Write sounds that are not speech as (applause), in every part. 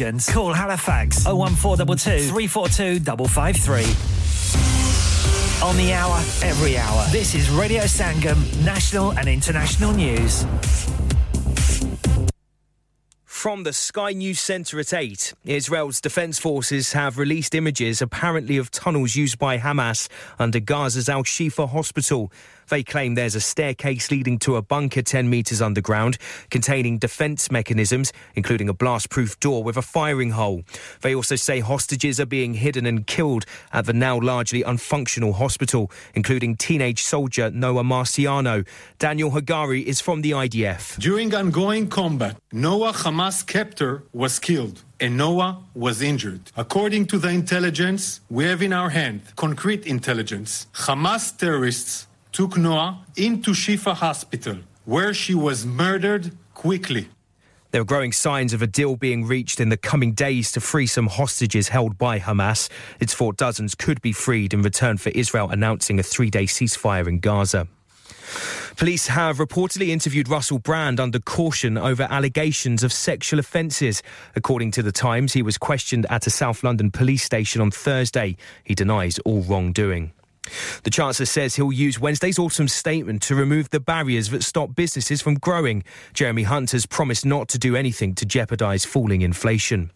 Call Halifax 01422 342 553. On the hour, every hour. This is Radio Sangam, national and international news. From the Sky News Centre at 8, Israel's defence forces have released images apparently of tunnels used by Hamas under Gaza's Al Shifa hospital. They claim there's a staircase leading to a bunker 10 metres underground containing defence mechanisms, including a blast proof door with a firing hole. They also say hostages are being hidden and killed at the now largely unfunctional hospital, including teenage soldier Noah Marciano. Daniel Hagari is from the IDF. During ongoing combat, Noah Hamas captor was killed and Noah was injured. According to the intelligence we have in our hand, concrete intelligence, Hamas terrorists took Noah into Shifa Hospital, where she was murdered quickly. There are growing signs of a deal being reached in the coming days to free some hostages held by Hamas. It's thought dozens could be freed in return for Israel announcing a three day ceasefire in Gaza. Police have reportedly interviewed Russell Brand under caution over allegations of sexual offences. According to The Times, he was questioned at a South London police station on Thursday. He denies all wrongdoing. The Chancellor says he'll use Wednesday's autumn statement to remove the barriers that stop businesses from growing. Jeremy Hunt has promised not to do anything to jeopardise falling inflation.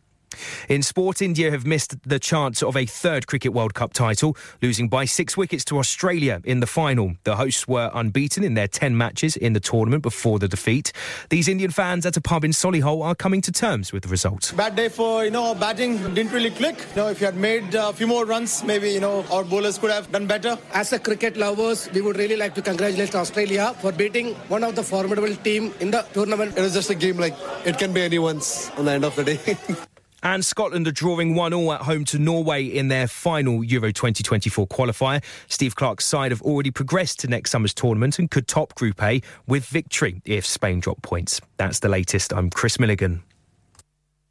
In sport, India have missed the chance of a third Cricket World Cup title, losing by six wickets to Australia in the final. The hosts were unbeaten in their 10 matches in the tournament before the defeat. These Indian fans at a pub in Solihull are coming to terms with the result. Bad day for, you know, batting didn't really click. You know, if you had made a few more runs, maybe, you know, our bowlers could have done better. As a cricket lovers, we would really like to congratulate Australia for beating one of the formidable team in the tournament. It was just a game like it can be anyone's on the end of the day. (laughs) And Scotland are drawing 1 all at home to Norway in their final Euro 2024 qualifier. Steve Clark's side have already progressed to next summer's tournament and could top Group A with victory if Spain drop points. That's the latest. I'm Chris Milligan.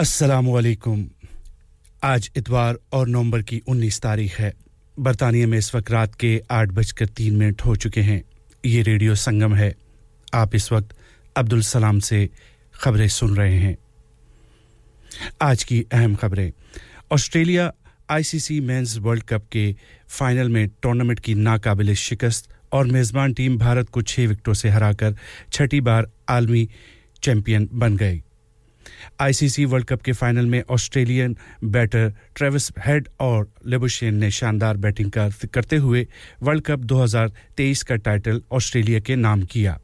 असलकुम आज इतवार और नवंबर की 19 तारीख है। बरतानिया में इस वक्त रात के आठ बजकर तीन मिनट हो चुके हैं। ये रेडियो संगम है। आप इस वक्त अब्दुल सलाम से खबरें सुन रहे हैं। आज की अहम खबरें। Australia ICC men's world cup के फाइनल में टूर्नामेंट की नाकाबिल शिकस्त और मेज़बान टीम भारत को छह विकेटों से हराकर छठी बार आलमी चैंपियन बन गई। आईसीसी वर्ल्ड कप के फाइनल में ऑस्ट्रेलियन बैटर ट्रेविस हेड और लेबुशेन ने शानदार बैटिंग करते हुए वर्ल्ड कप 2023 का टाइटल ऑस्ट्रेलिया के नाम किया।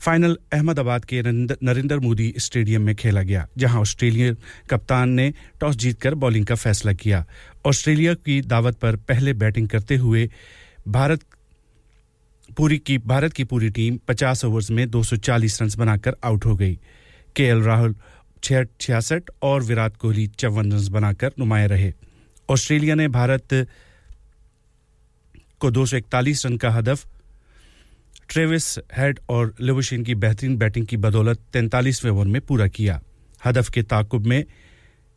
फाइनल अहमदाबाद के नरेंद्र मोदी स्टेडियम में खेला गया, जहाँ ऑस्ट्रेलियन कप्तान ने टॉस जीतकर बॉलिंग का फैसला किया। ऑस्ट्रेलिया की दावत पर पहले बैटिंग करते हुए भारत पूरी की, भारत की पूरी टीम 50 ओवर्स में 240 रन बनाकर आउट हो गई। केएल राहुल छियासठ और विराट कोहली चौवन रन बनाकर नुमाया रहे। ऑस्ट्रेलिया ने भारत को 241 रन का हदफ, ट्रेविस हेड और लिवशिन की बेहतरीन बैटिंग की बदौलत तैंतालीसवें ओवर में पूरा किया। हदफ के ताकुब में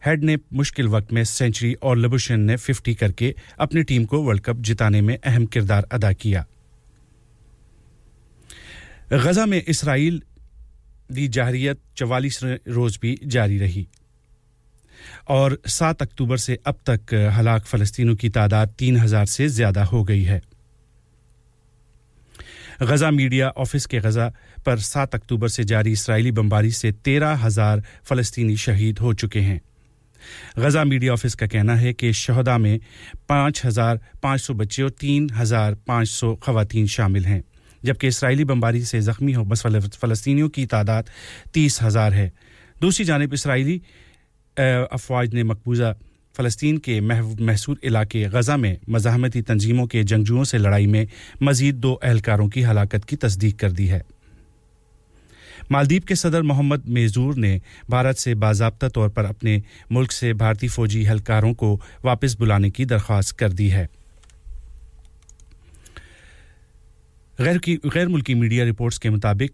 हेड ने मुश्किल वक्त में सेंचुरी और लिबुशन ने 50 करके अपनी टीम को वर्ल्ड कप जिताने में अहम किरदार अदा किया। गजा में इसराइल की जाहरीत चवालीस रोज भी जारी रही। और सात अक्टूबर से अब तक हलाक फ़लस्तीनों की तादाद तीन हज़ार से ज़्यादा हो गई है। गजा मीडिया ऑफ़िस के गजा पर सात अक्टूबर से जारी इसराइली बमबारी से तेरह हज़ार फ़लस्तीनी शहीद हो चुके हैं। गजा मीडिया ऑफ़िस का कहना है कि शहदा में पाँच हज़ार पाँच सौ बच्चे और तीन हज़ार पाँच सौ खवतिन शामिल हैं। जबकि इसराइली बमबारी से ज़ख्मी हो बस फ़लस्तियों की तादाद तीस हज़ार है। दूसरी जानब इसराइली अफवाज ने मकबूजा फ़लस्तीन के महसूर इलाके गज़ा में मजामती तंजीमों के जंगजुओं से लड़ाई में मज़ीद दो एहलकारों की हलाकत की तस्दीक कर दी है। मालदीव के सदर मोहम्मद मेजूर ने भारत से बाबा तौर पर अपने मुल्क से भारतीय फौजी एहलकारों को वापस बुलाने की दरख्वास्त कर दी है। गैर की, गैर मुल्की मीडिया रिपोर्ट्स के मुताबिक,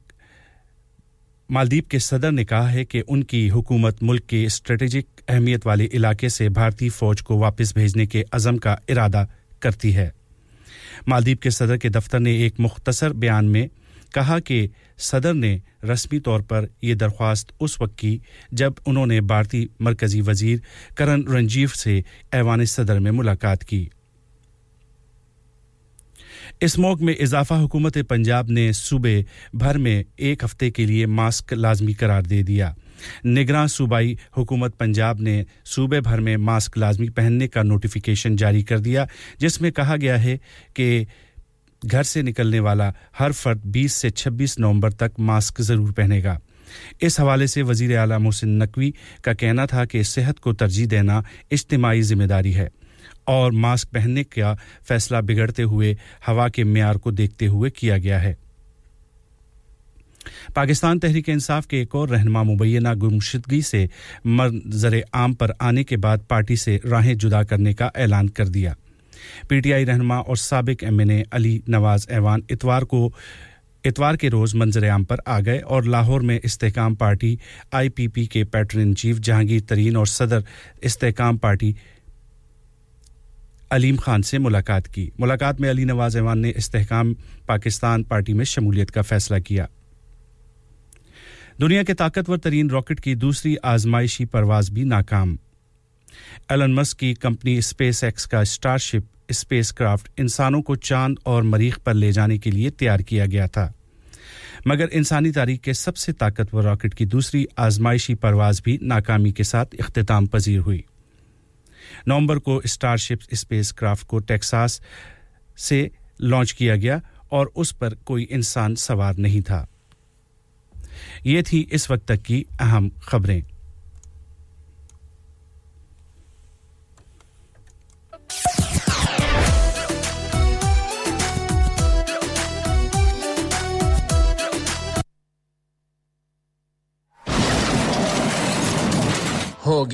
मालदीप के सदर ने कहा है कि उनकी हुकूमत मुल्क के स्ट्रेटेजिक अहमियत वाले इलाके से भारतीय फौज को वापस भेजने के अज़म का इरादा करती है। मालदीप के सदर के दफ्तर ने एक मुख्तसर बयान में कहा कि सदर ने रस्मी तौर पर यह दरख्वास्त उस वक्त की जब उन्होंने भारतीय मरकजी वज़ीर करण रंजीव से ऐवान सदर में मुलाकात की। इस मौक में इजाफा हुकूमत पंजाब ने सूबे भर में एक हफ़्ते के लिए मास्क लाजमी करार दे दिया। निगरान सूबाई हुकूमत पंजाब ने सूबे भर में मास्क लाजमी पहनने का नोटिफिकेशन जारी कर दिया, जिसमें कहा गया है कि घर से निकलने वाला हर फर्द 20 से 26 नवंबर तक मास्क ज़रूर पहनेगा। इस हवाले से वज़ीर अला मोहसिन नकवी का कहना था कि सेहत को तरजीह देना इज्तमाही ज़िम्मेदारी है। और मास्क पहनने का फैसला बिगड़ते हुए, हवा के म्यार को देखते हुए किया गया है। पाकिस्तान तहरीक इंसाफ के एक और रहनमा मुबैना गुमशदगी से मंजर आम पर आने के बाद पार्टी से राहें जुदा करने का ऐलान कर दिया। पीटीआई रहनमा और सबक एम एन अली नवाज़ ऐवान इतवार को, इतवार के रोज़ मंजर आम पर आ गए और लाहौर में इस्तेकाम पार्टी आईपीपी के पैटर्न चीफ जहांगीर तरीन और सदर इस्तेकाम पार्टी अलीम खान से मुलाकात की। मुलाकात में अली नवाज़ ऐवान ने इस्तेकाम पाकिस्तान पार्टी में शमूलियत का फैसला किया। दुनिया के ताकतवर तरीन रॉकेट की दूसरी आजमाइशी परवाज भी नाकाम। एलन मस्क की कंपनी स्पेस एक्स का स्टारशिप स्पेस क्राफ्ट इंसानों को चाँद और मरीख पर ले जाने के लिए तैयार किया गया था। मगर इंसानी तारीख के सबसे ताकतवर रॉकेट की दूसरी आजमाइशी परवाज भी नाकामी के साथ अख्ताम पजीर हुई। नवंबर को स्टारशिप स्पेस क्राफ्ट को टेक्सास से लॉन्च किया गया और उस पर कोई इंसान सवार नहीं था। ये थी इस वक्त तक की अहम खबरें।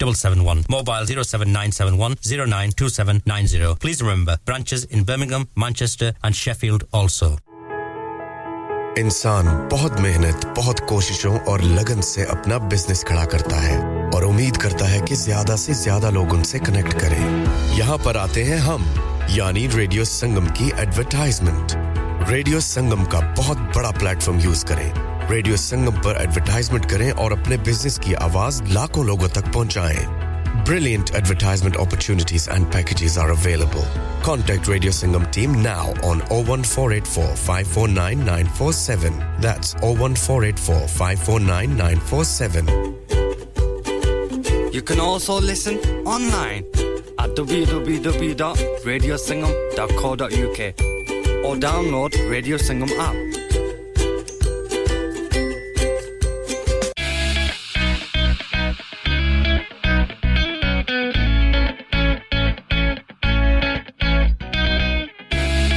double seven one mobile zero seven nine seven one zero nine two seven nine zero please remember branches in Birmingham Manchester and Sheffield also इंसान बहुत मेहनत, बहुत कोशिशों और लगन से अपना बिज़नेस खड़ा करता है और उम्मीद करता है कि ज़्यादा से ज़्यादा लोग उनसे कनेक्ट करें। यहाँ पर आते हैं हम, यानी रेडियो संगम की एडवरटाइजमेंट रेडियो संगम का बहुत बड़ा प्लेटफॉर्म यूज़ करें रेडियो संगम पर एडवर्टाइजमेंट करें और अपने बिज़नेस की आवाज़ लाखों लोगों तक पहुंचाएँ Brilliant advertisement opportunities and packages are available. Contact Radio Singham team now on 01484 549 947. That's 01484 549 947. You can also listen online at www.radiosingham.co.uk or download Radio Singham app.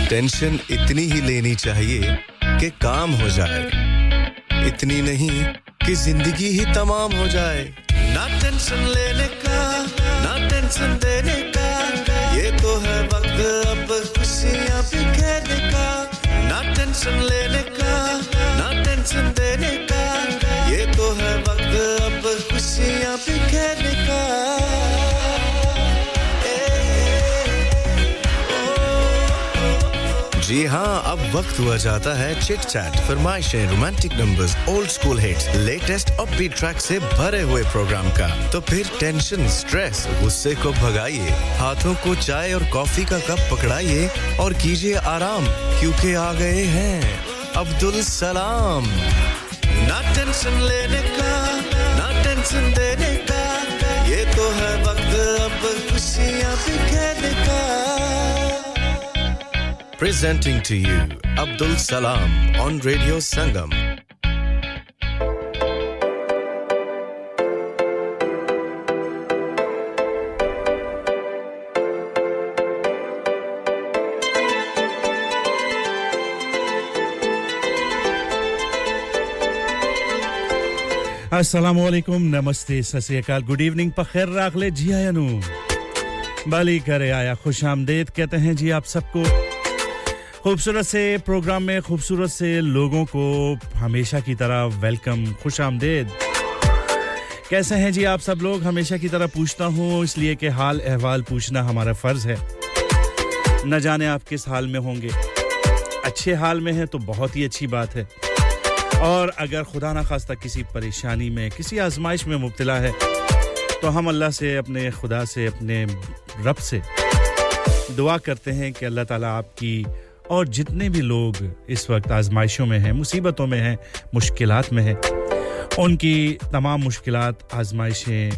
Tension इतनी ही लेनी चाहिए कि काम हो जाए इतनी नहीं कि ज़िंदगी ही तमाम हो जाए ना टेंशन लेने का, ना टेंशन देने का, ये तो है वक्त अब खुशियाँ ना टेंशन लेने का ना टेंशन देने का। ये तो है वक्त अब खुशियाँ बिखेरने जी हाँ अब वक्त हुआ जाता है chit chat फरमाइशें romantic numbers old school hits latest upbeat track से भरे हुए प्रोग्राम का। तो फिर टेंशन स्ट्रेस गुस्से को भगाइए। हाथों को चाय और कॉफ़ी का कप पकड़ाइए और कीजिए आराम, क्योंकि आ गए हैं अब्दुल सलाम। ना टेंशन लेने का Presenting to you Abdul Salam on Radio Sangam. अस्सलाम नमस्ते सत गुड इवनिंग पखेर राखले जी आया नू बाली करे आया खुश आमदेद कहते हैं जी आप सबको खूबसूरत से प्रोग्राम में खूबसूरत से लोगों को हमेशा की तरह वेलकम, खुश आमदेद। कैसे हैं जी आप सब लोग? हमेशा की तरह पूछता हूँ, इसलिए कि हाल अहवाल पूछना हमारा फ़र्ज़ है। न जाने आप किस हाल में होंगे। अच्छे हाल में हैं तो बहुत ही अच्छी बात है। और अगर खुदा ना खास्ता किसी परेशानी में, किसी आजमाइश में मुब्तला है तो हम अल्लाह से, अपने खुदा से, अपने रब से दुआ करते हैं कि अल्लाह ताला आपकी और जितने भी लोग इस वक्त आजमाइशों में हैं, मुसीबतों में हैं, मुश्किलात में हैं, उनकी तमाम मुश्किलात, आजमाइशें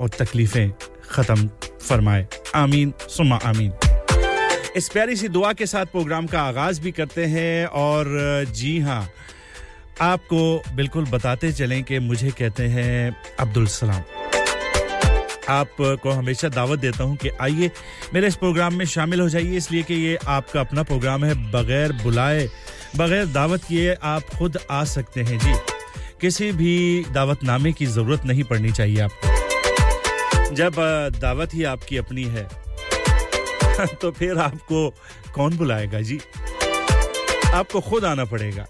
और तकलीफ़ें ख़त्म फरमाए। आमीन सुमा आमीन। इस प्यारी सी दुआ के साथ प्रोग्राम का आगाज़ भी करते हैं और जी हाँ आपको बिल्कुल बताते चलें कि मुझे कहते हैं अब्दुल सलाम। आपको हमेशा दावत देता हूँ कि आइए मेरे इस प्रोग्राम में शामिल हो जाइए, इसलिए कि ये आपका अपना प्रोग्राम है, बगैर बुलाए, बगैर दावत किए आप खुद आ सकते हैं। जी, किसी भी दावतनामे की ज़रूरत नहीं पड़नी चाहिए आपको। जब दावत ही आपकी अपनी है (laughs) तो फिर आपको कौन बुलाएगा? जी, आपको खुद आना पड़ेगा।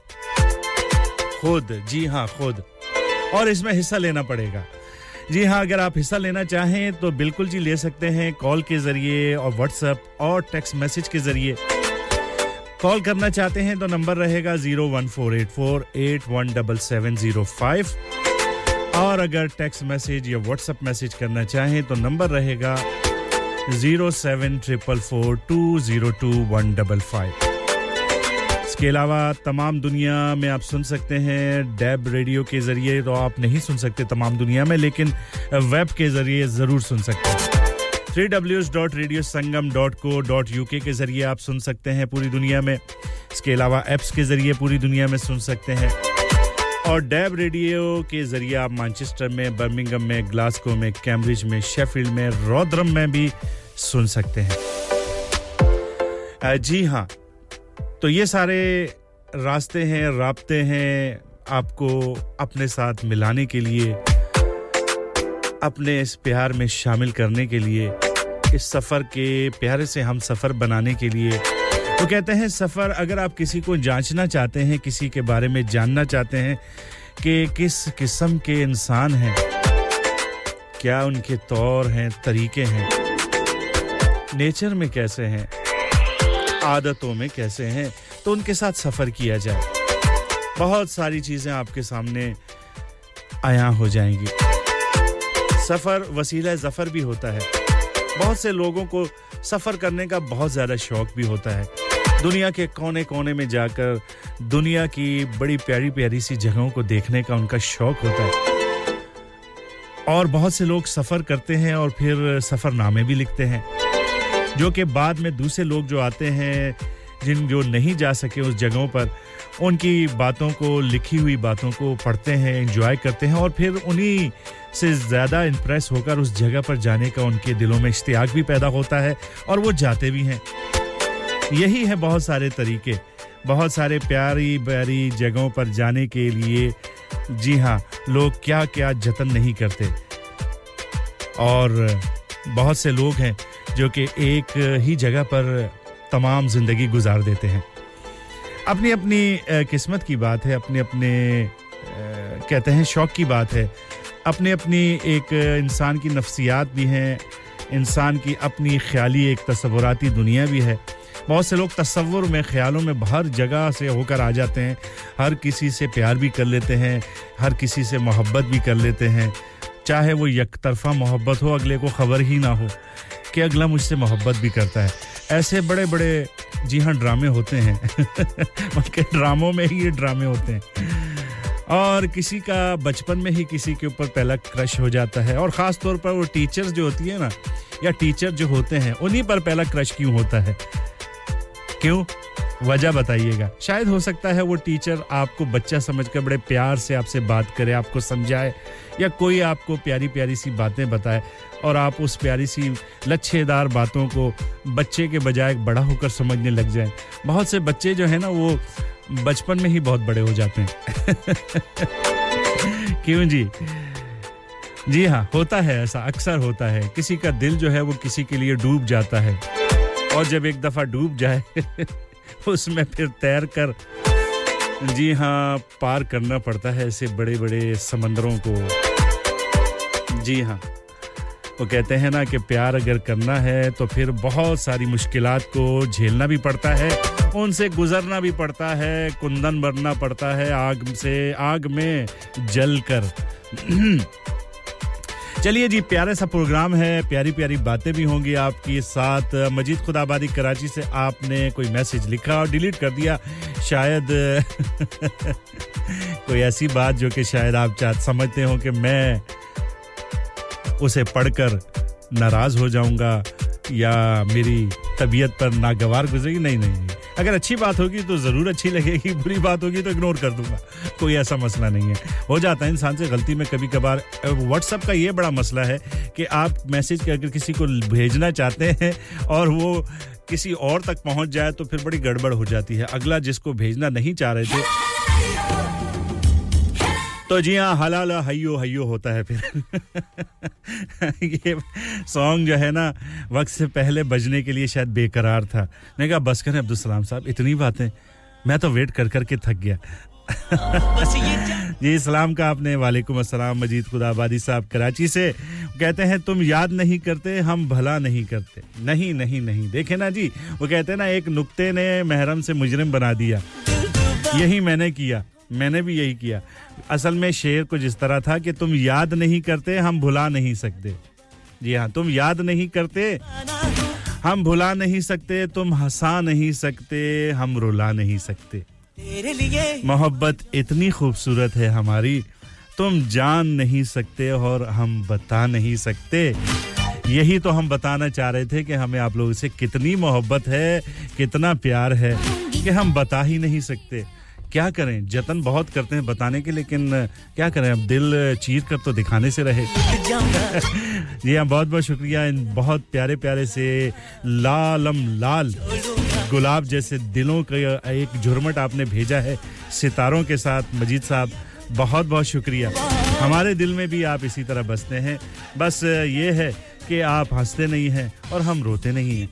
खुद, जी हाँ खुद। और इसमें हिस्सा लेना पड़ेगा। जी हाँ अगर आप हिस्सा लेना चाहें तो बिल्कुल जी ले सकते हैं कॉल के ज़रिए और व्हाट्सएप और टेक्स्ट मैसेज के ज़रिए। कॉल करना चाहते हैं तो नंबर रहेगा zero one four eight four eight one double seven zero five. और अगर टेक्स्ट मैसेज या व्हाट्सएप मैसेज करना चाहें तो नंबर रहेगा zero seven triple four two zero two one double five. इसके अलावा तमाम दुनिया में आप सुन सकते हैं डैब रेडियो के ज़रिए तो आप नहीं सुन सकते तमाम दुनिया में, लेकिन वेब के ज़रिए ज़रूर सुन सकते हैं। Three W dot radio Sangam dot co dot U K ज़रिए आप सुन सकते हैं पूरी दुनिया में। इसके अलावा एप्स के ज़रिए पूरी दुनिया में सुन सकते हैं। और डैब रेडियो के ज़रिए आप मानचेस्टर में बर्मिंगम में ग्लासको में कैम्ब्रिज में शेफील्ड में रोद्रम में भी सुन सकते हैं। जी हाँ तो ये सारे रास्ते हैं, रबते हैं आपको अपने साथ मिलाने के लिए, अपने इस प्यार में शामिल करने के लिए, इस सफ़र के प्यारे से हम सफ़र बनाने के लिए। तो कहते हैं, सफ़र अगर आप किसी को जांचना चाहते हैं, किसी के बारे में जानना चाहते हैं कि किस किस्म के इंसान हैं, क्या उनके तौर हैं, तरीके हैं, नेचर में कैसे हैं आदतों में कैसे हैं तो उनके साथ सफ़र किया जाए। बहुत सारी चीज़ें आपके सामने आया हो जाएँगी। सफ़र, वसीला ज़फ़र भी होता है। बहुत से लोगों को सफ़र करने का बहुत ज़्यादा शौक़ भी होता है। दुनिया के कोने कोने में जाकर, दुनिया की बड़ी प्यारी प्यारी सी जगहों को देखने का उनका शौक़ होता है। और बहुत से लोग सफ़र करते हैं और फिर सफ़रनामे भी लिखते हैं। जो कि बाद में दूसरे लोग जो आते हैं, जिन जो नहीं जा सके उस जगहों पर, उनकी बातों को, लिखी हुई बातों को पढ़ते हैं एंजॉय करते हैं और फिर उन्हीं से ज़्यादा इम्प्रेस होकर उस जगह पर जाने का उनके दिलों में इश्तियाक भी पैदा होता है और वो जाते भी हैं। यही है बहुत सारे तरीके, बहुत सारे प्यारी प्यारी जगहों पर जाने के लिए। जी हाँ लोग क्या क्या जतन नहीं करते। और बहुत से लोग हैं जो कि एक ही जगह पर तमाम ज़िंदगी गुजार देते हैं। अपनी अपनी किस्मत की बात है अपने अपने कहते हैं शौक़ की बात है। अपनी अपनी एक इंसान की नफ्सियात भी हैं, इंसान की अपनी ख्याली, एक तस्वुराती दुनिया भी है। बहुत से लोग तस्वुर में, ख्यालों में हर जगह से होकर आ जाते हैं। हर किसी से प्यार भी कर लेते हैं, हर किसी से मोहब्बत भी कर लेते हैं। चाहे वो एक तरफा मोहब्बत हो, अगले को ख़बर ही ना हो। कि अगला मुझसे मोहब्बत भी करता है। ऐसे बड़े बड़े जी हाँ ड्रामे होते हैं। (laughs) उनके ड्रामों में ही ये ड्रामे होते हैं। और किसी का बचपन में ही किसी के ऊपर पहला क्रश हो जाता है। और ख़ास तौर पर वो टीचर्स जो होती है ना, या टीचर जो होते हैं, उन्हीं पर पहला क्रश क्यों होता है? क्यों? वजह बताइएगा। शायद हो सकता है वो टीचर आपको बच्चा समझकर बड़े प्यार से आपसे बात करे, आपको समझाए, या कोई आपको प्यारी प्यारी सी बातें बताए। और आप उस प्यारी सी लच्छेदार बातों को बच्चे के बजाय बड़ा होकर समझने लग जाए। बहुत से बच्चे जो है ना, वो बचपन में ही बहुत बड़े हो जाते हैं। (laughs) क्यों जी? जी हाँ होता है ऐसा, अक्सर होता है। किसी का दिल जो है, वो किसी के लिए डूब जाता है। और जब एक दफ़ा डूब जाए, (laughs) उसमें फिर तैर कर, जी हाँ पार करना पड़ता है ऐसे बड़े बड़े समंदरों को। जी हाँ। वो कहते हैं ना कि प्यार अगर करना है तो फिर बहुत सारी मुश्किलात को झेलना भी पड़ता है, उनसे गुजरना भी पड़ता है, कुंदन भरना पड़ता है आग से, आग में जल कर (clears throat) चलिए जी, प्यारे सा प्रोग्राम है, प्यारी प्यारी बातें भी होंगी आपके साथ। मजीद खुदाबादी कराची से आपने कोई मैसेज लिखा और डिलीट कर दिया, शायद (laughs) कोई ऐसी बात जो कि शायद आप समझते हो कि मैं उसे पढ़कर नाराज़ हो जाऊँगा या मेरी तबीयत पर नागवार गुजरेगी? नहीं नहीं नहीं। अगर अच्छी बात होगी तो ज़रूर अच्छी लगेगी, बुरी बात होगी तो इग्नोर कर दूँगा। कोई ऐसा मसला नहीं है। हो जाता है इंसान से गलती में कभी कभार व्हाट्सअप का ये बड़ा मसला है कि आप मैसेज अगर किसी को भेजना चाहते हैं और वो किसी और तक पहुँच जाए तो फिर बड़ी गड़बड़ हो जाती है। अगला जिसको भेजना नहीं चाह रहे थे तो जी हाँ हलाल हयो हयो होता है फिर। (laughs) ये सॉन्ग जो है ना वक्त से पहले बजने के लिए शायद बेकरार था। मैं कहा बस करें अब्दुल सलाम साहब इतनी बातें मैं तो वेट कर कर के थक गया। (laughs) जी इस्लाम का आपने वालेकुम अस्सलाम मजीद खुदाबादी साहब कराची से। कहते हैं तुम याद नहीं करते हम भला नहीं करते। नहीं नहीं नहीं। देखे ना जी वो कहते हैं ना एक नुक्ते ने महरम से मुजरिम बना दिया। यही मैंने किया मैंने भी यही किया। असल में शेर कुछ इस तरह था कि तुम याद नहीं करते हम भुला नहीं सकते। जी हाँ तुम याद नहीं करते हम भुला नहीं सकते तुम हंसा नहीं सकते हम रुला नहीं सकते। मोहब्बत इतनी खूबसूरत है हमारी तुम जान नहीं सकते और हम बता नहीं सकते। यही तो हम बताना चाह रहे थे कि हमें आप लोगों से कितनी मोहब्बत है कितना प्यार है कि हम बता ही नहीं सकते। क्या करें? जतन बहुत करते हैं बताने के, लेकिन क्या करें? अब दिल चीर कर तो दिखाने से रहे। (laughs) जी हाँ बहुत बहुत शुक्रिया इन बहुत प्यारे प्यारे से। लालम लाल, गुलाब जैसे दिलों का एक झुरमट आपने भेजा है सितारों के साथ, मजीद साहब बहुत बहुत शुक्रिया। हमारे दिल में भी आप इसी तरह बसते हैं। बस ये है कि आप हँसते नहीं हैं और हम रोते नहीं हैं।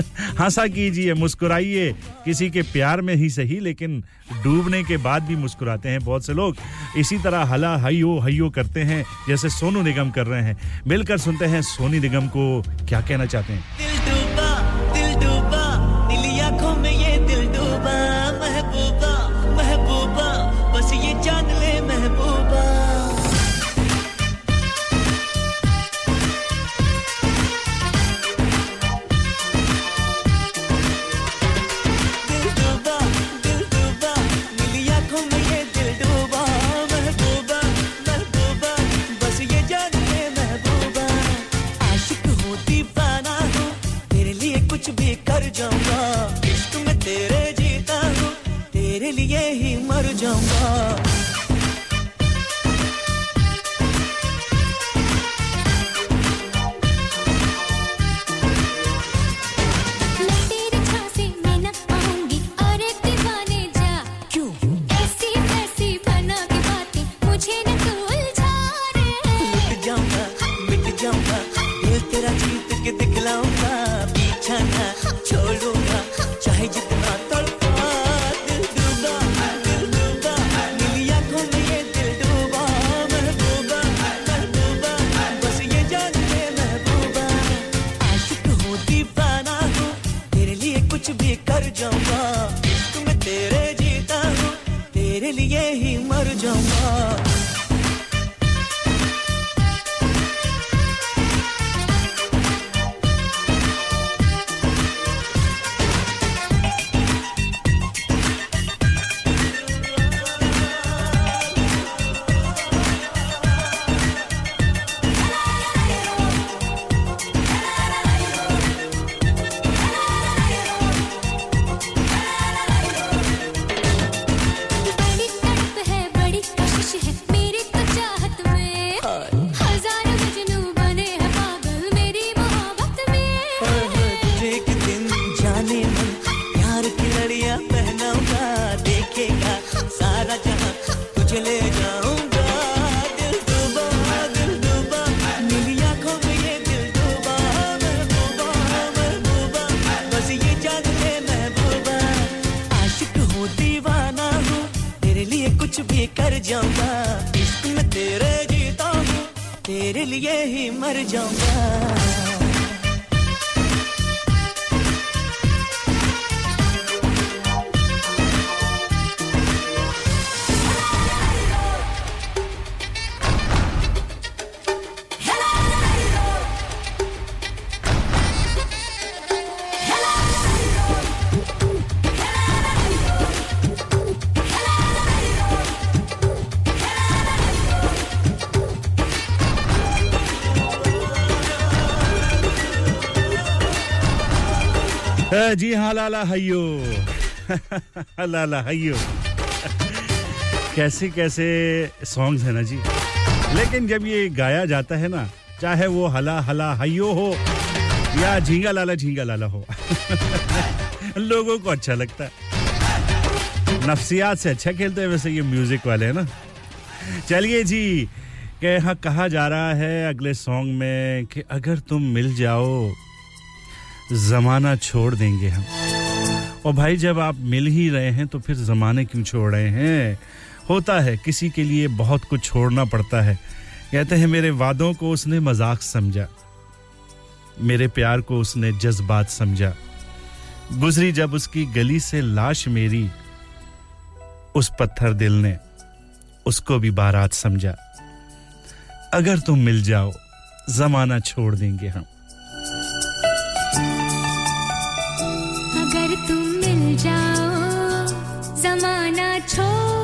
(laughs) हंसा कीजिए, मुस्कुराइए। किसी के प्यार में ही सही, लेकिन डूबने के बाद भी मुस्कुराते हैं बहुत से लोग। इसी तरह हला हयो हयो करते हैं, जैसे सोनू निगम कर रहे हैं। मिलकर सुनते हैं सोनी निगम को क्या कहना चाहते हैं। जाऊँगा। इश्क में तेरे जीता हूँ तेरे लिए ही मर जाऊँगा। more. जी हाँ लाला हयो। (laughs) लाला हयो। कैसे कैसे सॉन्ग्स हैं ना जी। लेकिन जब ये गाया जाता है ना, चाहे वो हला हला हयो हो, या झींगा लाला झींगा लाला हो। (laughs) लोगों को अच्छा लगता है। नफ्सियात से अच्छा खेलते हैं वैसे ये म्यूज़िक वाले, हैं ना। चलिए जी के हाँ कहा जा रहा है अगले सॉन्ग में कि अगर तुम मिल जाओ जमाना छोड़ देंगे हम। और भाई, जब आप मिल ही रहे हैं तो फिर जमाने क्यों छोड़ रहे हैं? होता है, किसी के लिए बहुत कुछ छोड़ना पड़ता है। कहते हैं, मेरे वादों को उसने मज़ाक समझा, मेरे प्यार को उसने जज्बात समझा। गुजरी जब उसकी गली से लाश मेरी, उस पत्थर दिल ने उसको भी बारात समझा। अगर तुम मिल जाओ, जमाना छोड़ देंगे हम। छोड़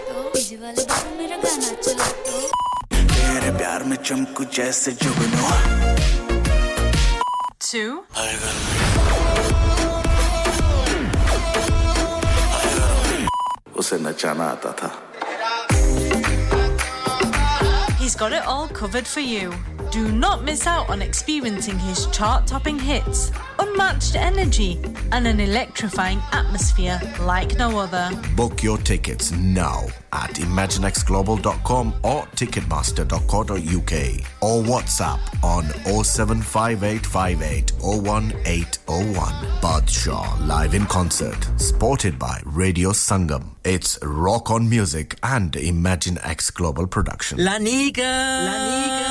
चमकू जैसे जुगनू to उसे नचाना आता था He's got it all covered for you. Do not miss out on experiencing his chart topping hits, unmatched energy, and an electrifying atmosphere like no other. Book your tickets now at imaginexglobal.com or ticketmaster.co.uk or WhatsApp on 07585801801. 01801. Badshaw live in concert, supported by Radio Sangam. It's rock on music and Imagine X Global production. La Niga! La Niga!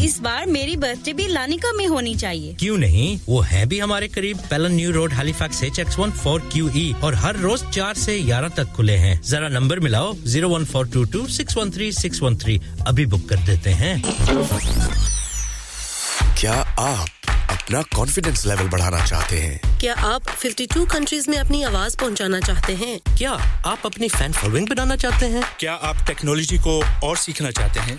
इस बार मेरी birthday भी Lanika में होनी चाहिए। क्यों नहीं? वो है भी हमारे करीब। Pellon new road Halifax H X one four Q E और हर रोज चार से ग्यारह तक खुले हैं। जरा नंबर मिलाओ। Zero one four two two six one three six one three अभी बुक कर देते हैं। क्या आप अपना कॉन्फिडेंस लेवल बढ़ाना चाहते हैं? क्या आप 52 कंट्रीज़ में अपनी आवाज़ पहुंचाना चाहते हैं? क्या आप अपनी फ़ैन फॉलोइंग बनाना चाहते हैं? क्या आप टेक्नोलॉजी को और सीखना चाहते हैं?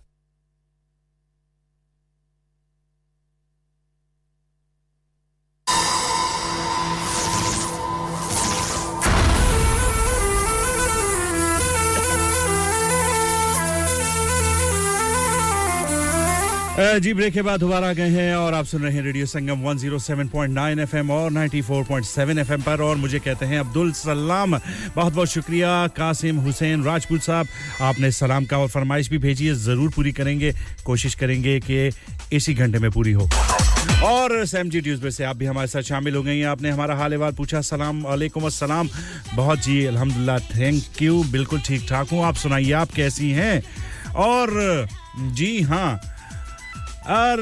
जी, ब्रेक के बाद दोबारा गए हैं और आप सुन रहे हैं रेडियो संगम 107.9 एफएम और 94.7 एफएम पर। और मुझे कहते हैं अब्दुल सलाम, बहुत बहुत शुक्रिया। कासिम हुसैन, राजपूत साहब, आपने सलाम का और फरमाइश भी भेजी है, ज़रूर पूरी करेंगे। कोशिश करेंगे कि इसी घंटे में पूरी हो। और सैम जी ट्यूजडे से आप भी हमारे साथ शामिल हो गई हैं। आपने हमारा हाल अहवाल पूछा, सलाम वालेकुम अस्सलाम। बहुत जी अल्हम्दुलिल्लाह थैंक यू बिल्कुल ठीक ठाक हूँ। आप सुनाइए, आप कैसी हैं? और जी हाँ और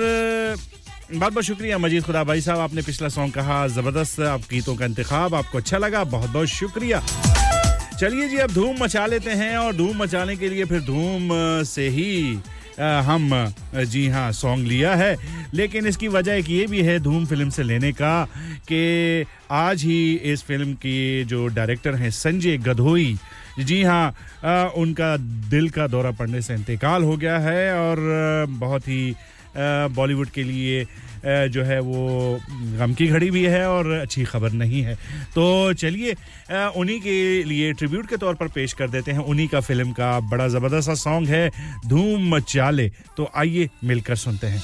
बहुत बहुत शुक्रिया मजीद खुदा भाई साहब, आपने पिछला सॉन्ग कहा, ज़बरदस्त आप गीतों का इंतखाब, आपको अच्छा लगा, बहुत बहुत शुक्रिया। चलिए जी, अब धूम मचा लेते हैं और धूम मचाने के लिए फिर धूम से ही हम जी हाँ सॉन्ग लिया है। लेकिन इसकी वजह एक ये भी है धूम फ़िल्म से लेने का कि आज ही इस फ़िल्म की जो डायरेक्टर हैं संजय गधोई, जी हाँ उनका दिल का दौरा पड़ने से इंतकाल हो गया है और बहुत ही बॉलीवुड के लिए जो है वो गम की घड़ी भी है और अच्छी खबर नहीं है। तो चलिए उन्हीं के लिए ट्रिब्यूट के तौर पर पेश कर देते हैं। उन्हीं का फ़िल्म का बड़ा ज़बरदस्त सा सॉन्ग है, धूम मचाले। तो आइए मिलकर सुनते हैं।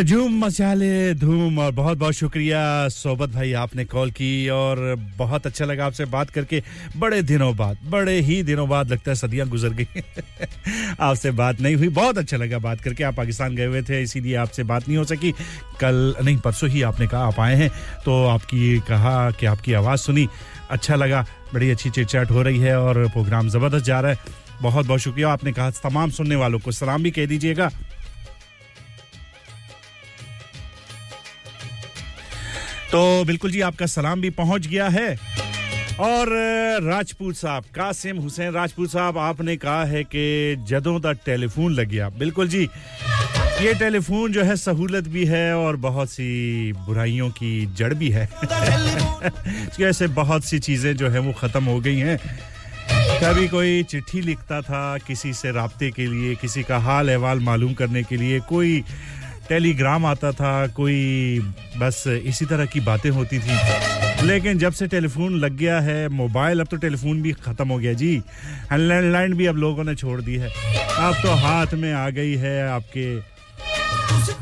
झूम मचाले, धूम, और बहुत बहुत शुक्रिया सोबत भाई आपने कॉल की, और बहुत अच्छा लगा आपसे बात करके। बड़े दिनों बाद, बड़े ही दिनों बाद लगता है सदियाँ गुजर गई। (laughs) आपसे बात नहीं हुई, बहुत अच्छा लगा बात करके। आप पाकिस्तान गए हुए थे, इसीलिए आपसे बात नहीं हो सकी। कल, नहीं, परसों ही आपने कहा आप आए हैं तो आपकी कहा कि आपकी आवाज़ सुनी अच्छा लगा, बड़ी अच्छी चिट हो रही है, और प्रोग्राम ज़बरदस्त जा रहा है। बहुत बहुत शुक्रिया, आपने कहा तमाम सुनने वालों को। सलाम भी कह दीजिएगा। तो बिल्कुल जी, आपका सलाम भी पहुँच गया है। और राजपूत साहब, कासिम हुसैन, राजपूत साहब, आपने कहा है कि जदों का टेलीफोन लग गया बिल्कुल जी, ये टेलीफोन जो है, सहूलत भी है और बहुत सी बुराइयों की जड़ भी है। (laughs) ऐसे बहुत सी चीज़ें जो है, वो ख़त्म हो गई हैं। कभी कोई चिट्ठी लिखता था किसी से रबते के लिए, किसी का हाल अहवाल मालूम करने के लिए, कोई टेलीग्राम आता था, कोई बस इसी तरह की बातें होती थी। लेकिन जब से टेलीफोन लग गया है, मोबाइल, अब तो टेलीफोन भी ख़त्म हो गया जी। लैंडलाइन भी अब लोगों ने छोड़ दी है। अब तो हाथ में आ गई है आपके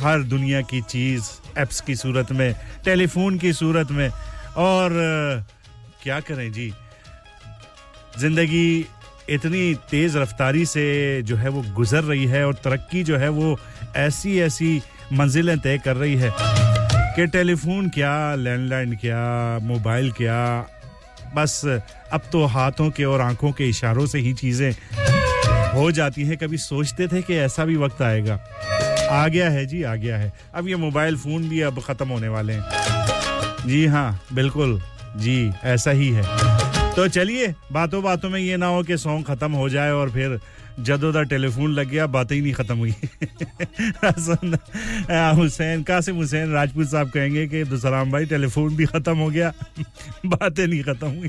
हर दुनिया की चीज़, एप्स की सूरत में, टेलीफोन की सूरत में। और, क्या करें जी? ज़िंदगी इतनी तेज़ रफ्तारी से जो है वो गुज़र रही है और तरक्की जो है वो ऐसी ऐसी मंजिलें तय कर रही है कि टेलीफोन क्या, लैंडलाइन क्या, मोबाइल क्या, बस अब तो हाथों के और आँखों के इशारों से ही चीज़ें हो जाती हैं। कभी सोचते थे कि ऐसा भी वक्त आएगा। आ गया है जी, आ गया है। अब ये मोबाइल फ़ोन भी अब ख़त्म होने वाले हैं। जी हाँ बिल्कुल। जी, ऐसा ही है। तो चलिए बातों बातों में ये ना हो कि सॉन्ग ख़त्म हो जाए और फिर का टेलीफोन लग गया, बातें ही नहीं खत्म हुई। हुसैन कासिम हुसैन राजपूत साहब कहेंगे कि दुसराम भाई, टेलीफोन भी ख़त्म हो गया, बातें नहीं ख़त्म हुई।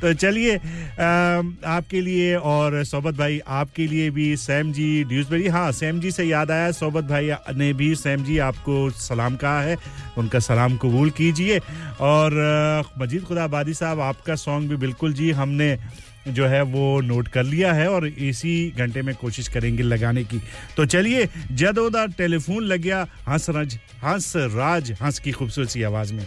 तो चलिए आपके लिए और सोबत भाई, आपके लिए भी सैम जी ड्यूसबरी हाँ सैम जी से याद आया, सोबत भाई ने भी, सैम जी आपको सलाम कहा है, उनका सलाम कबूल कीजिए। और मजीद खुदाबादी साहब, आपका सॉन्ग भी बिल्कुल जी हमने जो है वो नोट कर लिया है और इसी घंटे में कोशिश करेंगे लगाने की। तो चलिए जदोदा टेलीफोन लग गया हंस राज हंस राज, हंस की खूबसूरती आवाज़ में।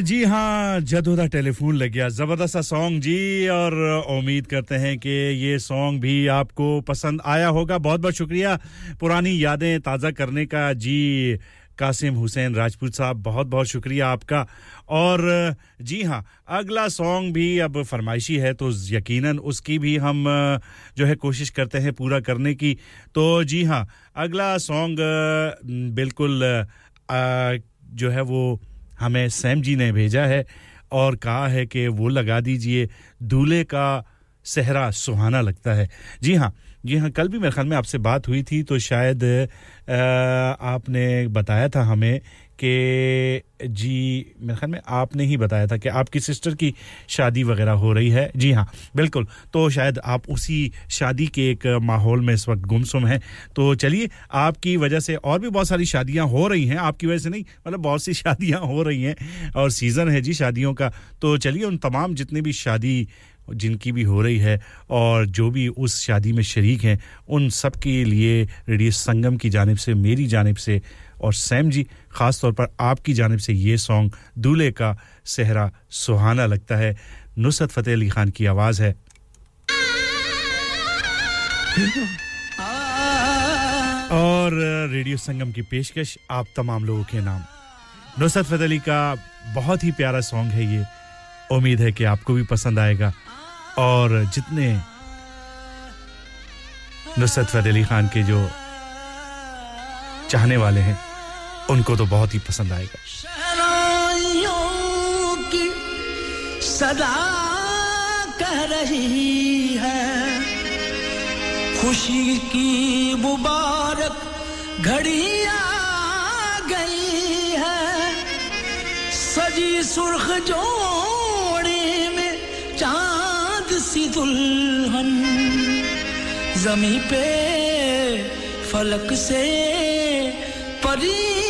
जी हाँ जदोदा टेलीफोन लग गया। ज़बरदस्त सॉन्ग जी, और उम्मीद करते हैं कि ये सॉन्ग भी आपको पसंद आया होगा। बहुत बहुत शुक्रिया। पुरानी यादें ताज़ा करने का जी, कासिम हुसैन राजपूत साहब बहुत बहुत शुक्रिया आपका। और जी हाँ अगला सॉन्ग भी अब फरमाइशी है तो यकीनन उसकी भी हम, जो है, कोशिश करते हैं पूरा करने की। तो जी हाँ अगला सॉन्ग बिल्कुल जो है वो हमें सैम जी ने भेजा है और कहा है कि वो लगा दीजिए दूल्हे का सहरा सुहाना लगता है। जी हाँ जी हाँ कल भी मेरे ख्याल में आपसे बात हुई थी तो शायद आ, आपने बताया था हमें कि जी, मेरे ख्याल में आपने ही बताया था कि आपकी सिस्टर की शादी वगैरह हो रही है। जी हाँ बिल्कुल। तो शायद आप उसी शादी के एक माहौल में इस वक्त गुमसुम हैं। तो चलिए, आपकी वजह से और भी बहुत सारी शादियाँ हो रही हैं। आपकी वजह से नहीं मतलब बहुत सी (laughs) शादियाँ हो रही हैं और सीज़न है जी शादियों का। तो चलिए, उन तमाम जितने भी शादी जिनकी भी हो रही है और जो भी उस शादी में शरीक हैं, उन सब के लिए रेडियो संगम की जानब से, मेरी जानब से और सैम जी ख़ास तौर पर आपकी जानब से ये सॉन्ग दूल्हे का सहरा सुहाना लगता है। नुसरत फ़तेह अली ख़ान की आवाज़ है। और रेडियो संगम की पेशकश, आप तमाम लोगों के नाम। नुसरत फ़तेह अली का बहुत ही प्यारा सॉन्ग है ये। उम्मीद है कि आपको भी पसंद आएगा। और जितने नुसरत फ़तेह अली ख़ान के जो चाहने वाले हैं उनको तो बहुत ही पसंद आएगा। की सदा कह रही है। खुशी की मुबारक घड़ी आ गई है। सजी सुर्ख जोड़े में चाँद सी दुल्हन जमी पे फलक से परी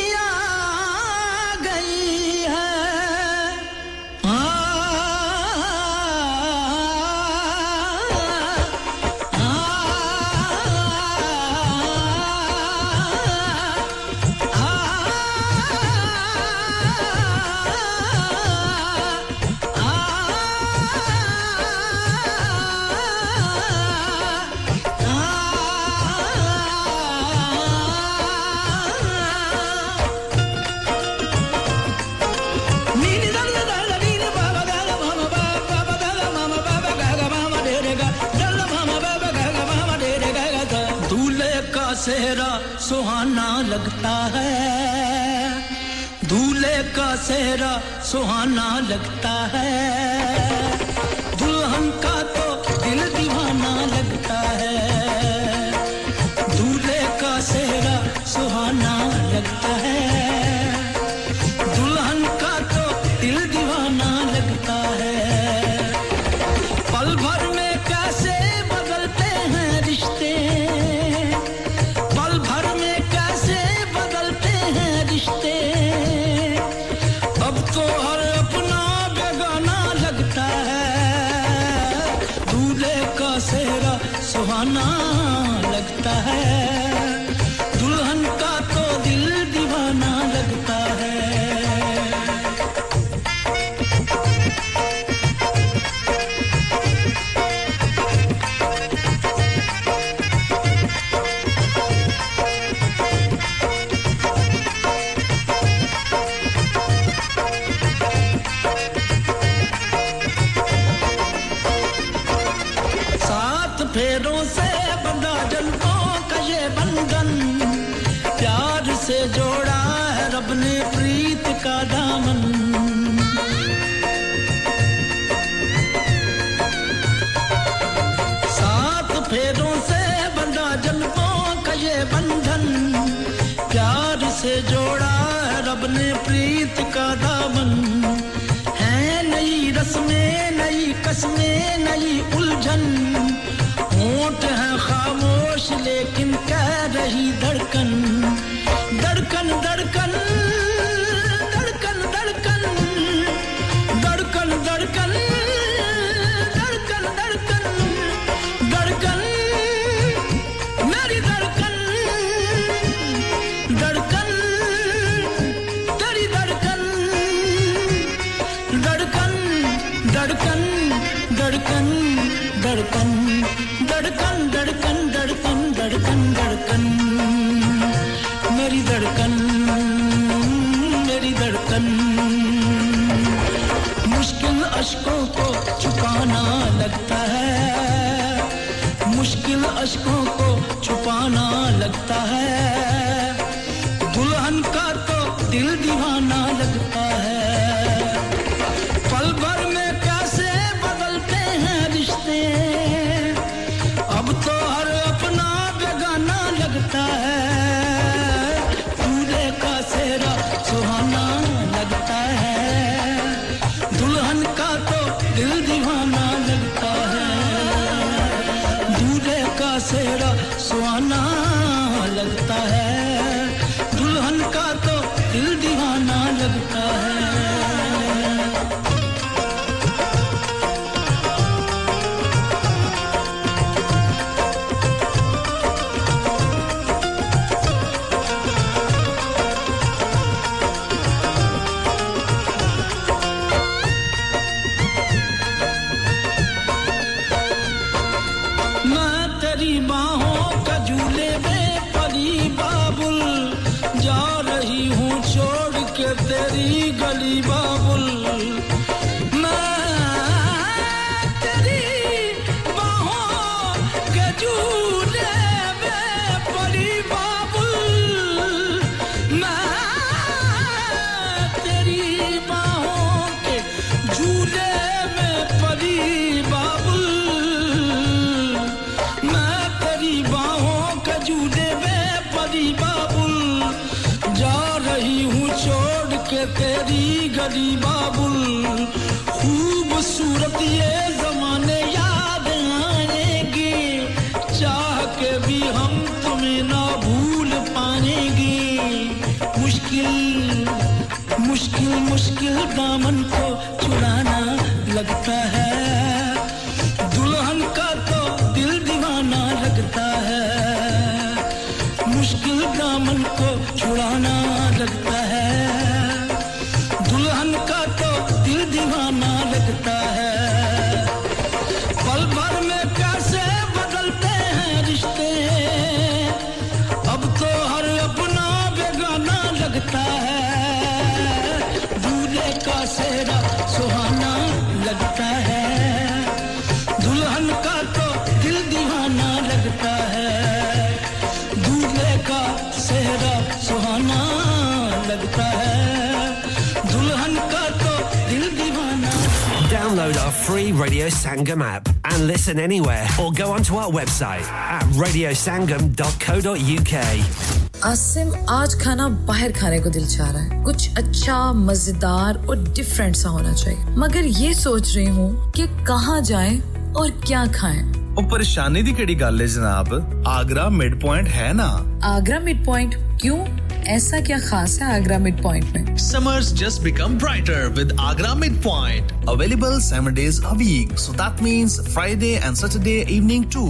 लगता है। दूल्हे का सेहरा सुहाना लगता है। है रब ने प्रीत का दामन। है नई रस्में नई कसमें नई उलझन। का सेहरा सुहाना लगता है दुल्हन का तो दिल दीवाना लगता है दूल्हे का सेहरा सुहाना लगता है दुल्हन का तो दिल दीवाना Download our free Radio Sangam app and listen anywhere or go onto our website at radiosangam.co.uk. Asim आज खाना बाहर खाने को दिल चाह रहा है कुछ अच्छा मजेदार और डिफरेंट सा होना चाहिए मगर ये सोच रही हूँ कि कहाँ जाएं और क्या खाएं ਉਹ ਪਰੇਸ਼ਾਨੀ ਦੀ ਕਿਹੜੀ ਗੱਲ ਹੈ ਜਨਾਬ ਆਗਰਾ ਮਿਡ ਪੁਆਇੰਟ ਹੈ ਨਾ आगरा मिड पॉइंट क्यों ऐसा क्या खास है आगरा मिड पॉइंट में Summers just become brighter with Agra Midpoint. Available seven days a week. So that means Friday and Saturday evening too.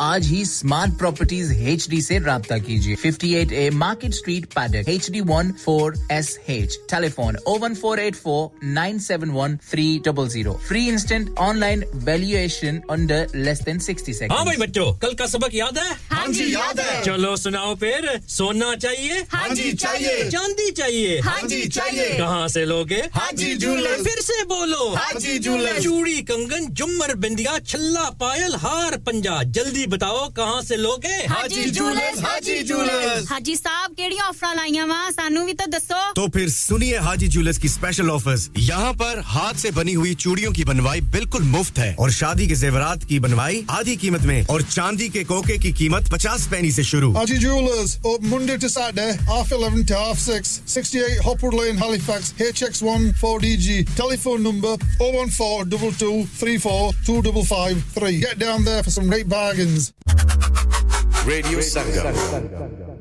आज ही स्मार्ट प्रॉपर्टीज़ एच डी ऐसी रहा कीजिए। 58 A market street Paddock H D one four S H telephone O one four eight four nine seven one three double zero free instant online valuation under less than sixty second हाँ भाई बच्चों कल का सबक याद है? हाँ जी, याद है। चलो सुनाओ फिर। सोना चाहिए? हाँ जी, चाहिए। चांदी चाहिए? हाँ जी, चाहिए। कहाँ से लोगे? हाँ जी जूलर्स। फिर से बोलो। हाँ जी जूलर्स। चूड़ी कंगन जुमर बिंदिया छल्ला पायल हार पंजा। जल्दी बताओ कहाँ से लोगे हाजी जूलर्स हाजी जूलर्स। हाजी साहब केड़ी ऑफ़र लाईया वा? सानू भी तो दसो। तो फिर सुनिए हाजी जूलर्स की स्पेशल ऑफर्स यहाँ पर हाथ से बनी हुई चूड़ियों की बनवाई बिल्कुल मुफ़्त है। और शादी के जेवरात की बनवाई आधी कीमत में और चांदी के कोके की कीमत पचास पैनी से शुरू। Haji Jewelers, open Monday to Saturday, half 11 to half 6, 68 Hopwood Lane, Halifax, HX1 4DG. Telephone number 01422 34 2553. Get down there for some great bargains. Radio Sangam.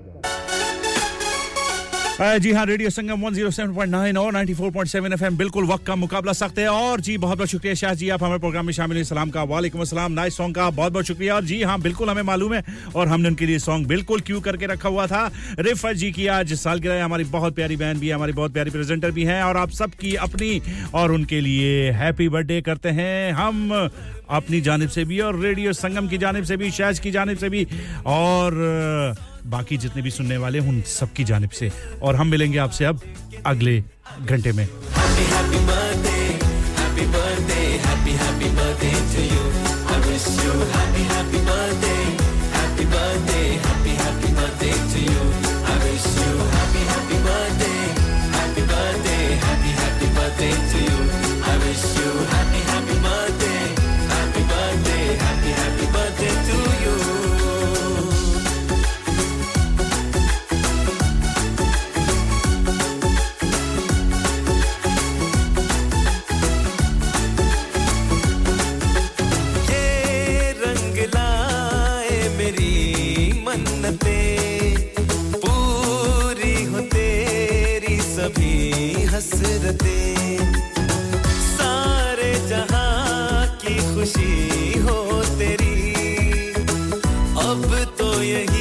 जी हाँ रेडियो संगम 107.9 और 94.7 एफएम बिल्कुल वक्त का मुकाबला सख्त है। और जी, बहुत बहुत शुक्रिया शाह जी, आप हमारे प्रोग्राम में शामिल हुए सलाम का, वालेकुम अस्सलाम नाइस सॉन्ग का, बहुत बहुत शुक्रिया। और जी हाँ बिल्कुल हमें मालूम है, और हमने उनके लिए सॉन्ग बिल्कुल क्यू करके रखा हुआ था। रिफत जी की आज सालगिरह है, हमारी बहुत प्यारी बहन भी है, हमारी बहुत प्यारी प्रेजेंटर भी हैं, और आप सबकी अपनी और उनके लिए हैप्पी बर्थडे करते हैं। हम अपनी जानब से भी, और रेडियो संगम की जानब से भी शहज की जानब से भी, और बाकी जितने भी सुनने वाले हैं, उन सबकी जानब से और हम मिलेंगे आपसे अब अगले घंटे में Happy, happy birthday, happy birthday, happy, happy birthday to you. हसरतें सारे जहाँ की खुशी हो तेरी। अब तो यही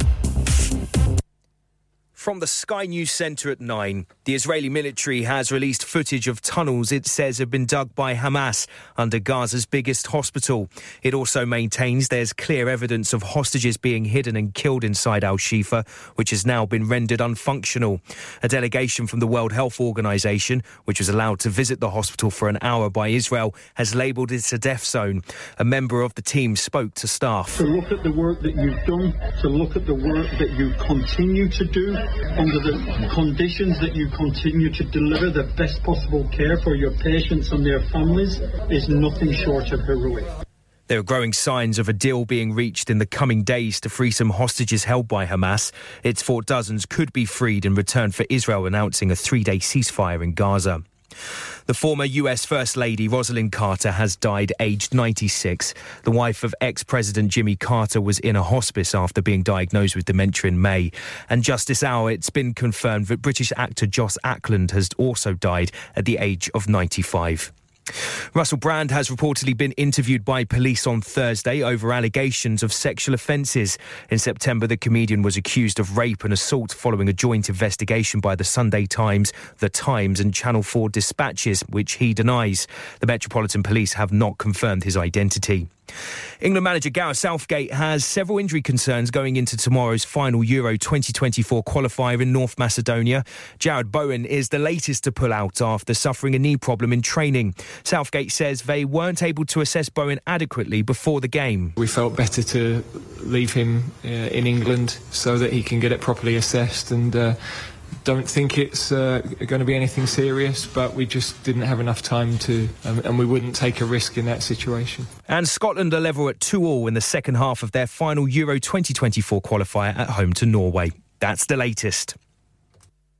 From the Sky News Centre at 9, the Israeli military has released footage of tunnels it says have been dug by Hamas under Gaza's biggest hospital. It also maintains there's clear evidence of hostages being hidden and killed inside Al Shifa, which has now been rendered unfunctional. A delegation from the World Health Organization, which was allowed to visit the hospital for an hour by Israel, has labelled it a death zone. A member of the team spoke to staff. to look at the work that you've done, to look at the work that you continue to do under the conditions that you continue to deliver the best possible care for your patients and their families is nothing short of heroic. There are growing signs of a deal being reached in the coming days to free some hostages held by Hamas. It's thought dozens could be freed in return for Israel announcing a three day ceasefire in Gaza. The former US First Lady Rosalind Carter has died aged 96. The wife of ex President Jimmy Carter was in a hospice after being diagnosed with dementia in May. And just this hour, it's been confirmed that British actor Joss Ackland has also died at the age of 95. Russell Brand has reportedly been interviewed by police on Thursday over allegations of sexual offences. In September, the comedian was accused of rape and assault following a joint investigation by the Sunday Times, The Times, and Channel 4 dispatches, which he denies. The Metropolitan Police have not confirmed his identity. England manager Gareth Southgate has several injury concerns going into tomorrow's final Euro 2024 qualifier in North Macedonia. Jared Bowen is the latest to pull out after suffering a knee problem in training. Southgate says they weren't able to assess Bowen adequately before the game. We felt better to leave him uh, in England so that he can get it properly assessed and uh, don't think it's uh, going to be anything serious, but we just didn't have enough time to, um, and we wouldn't take a risk in that situation. And Scotland are level at 2 all in the second half of their final Euro 2024 qualifier at home to Norway. That's the latest.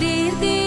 derde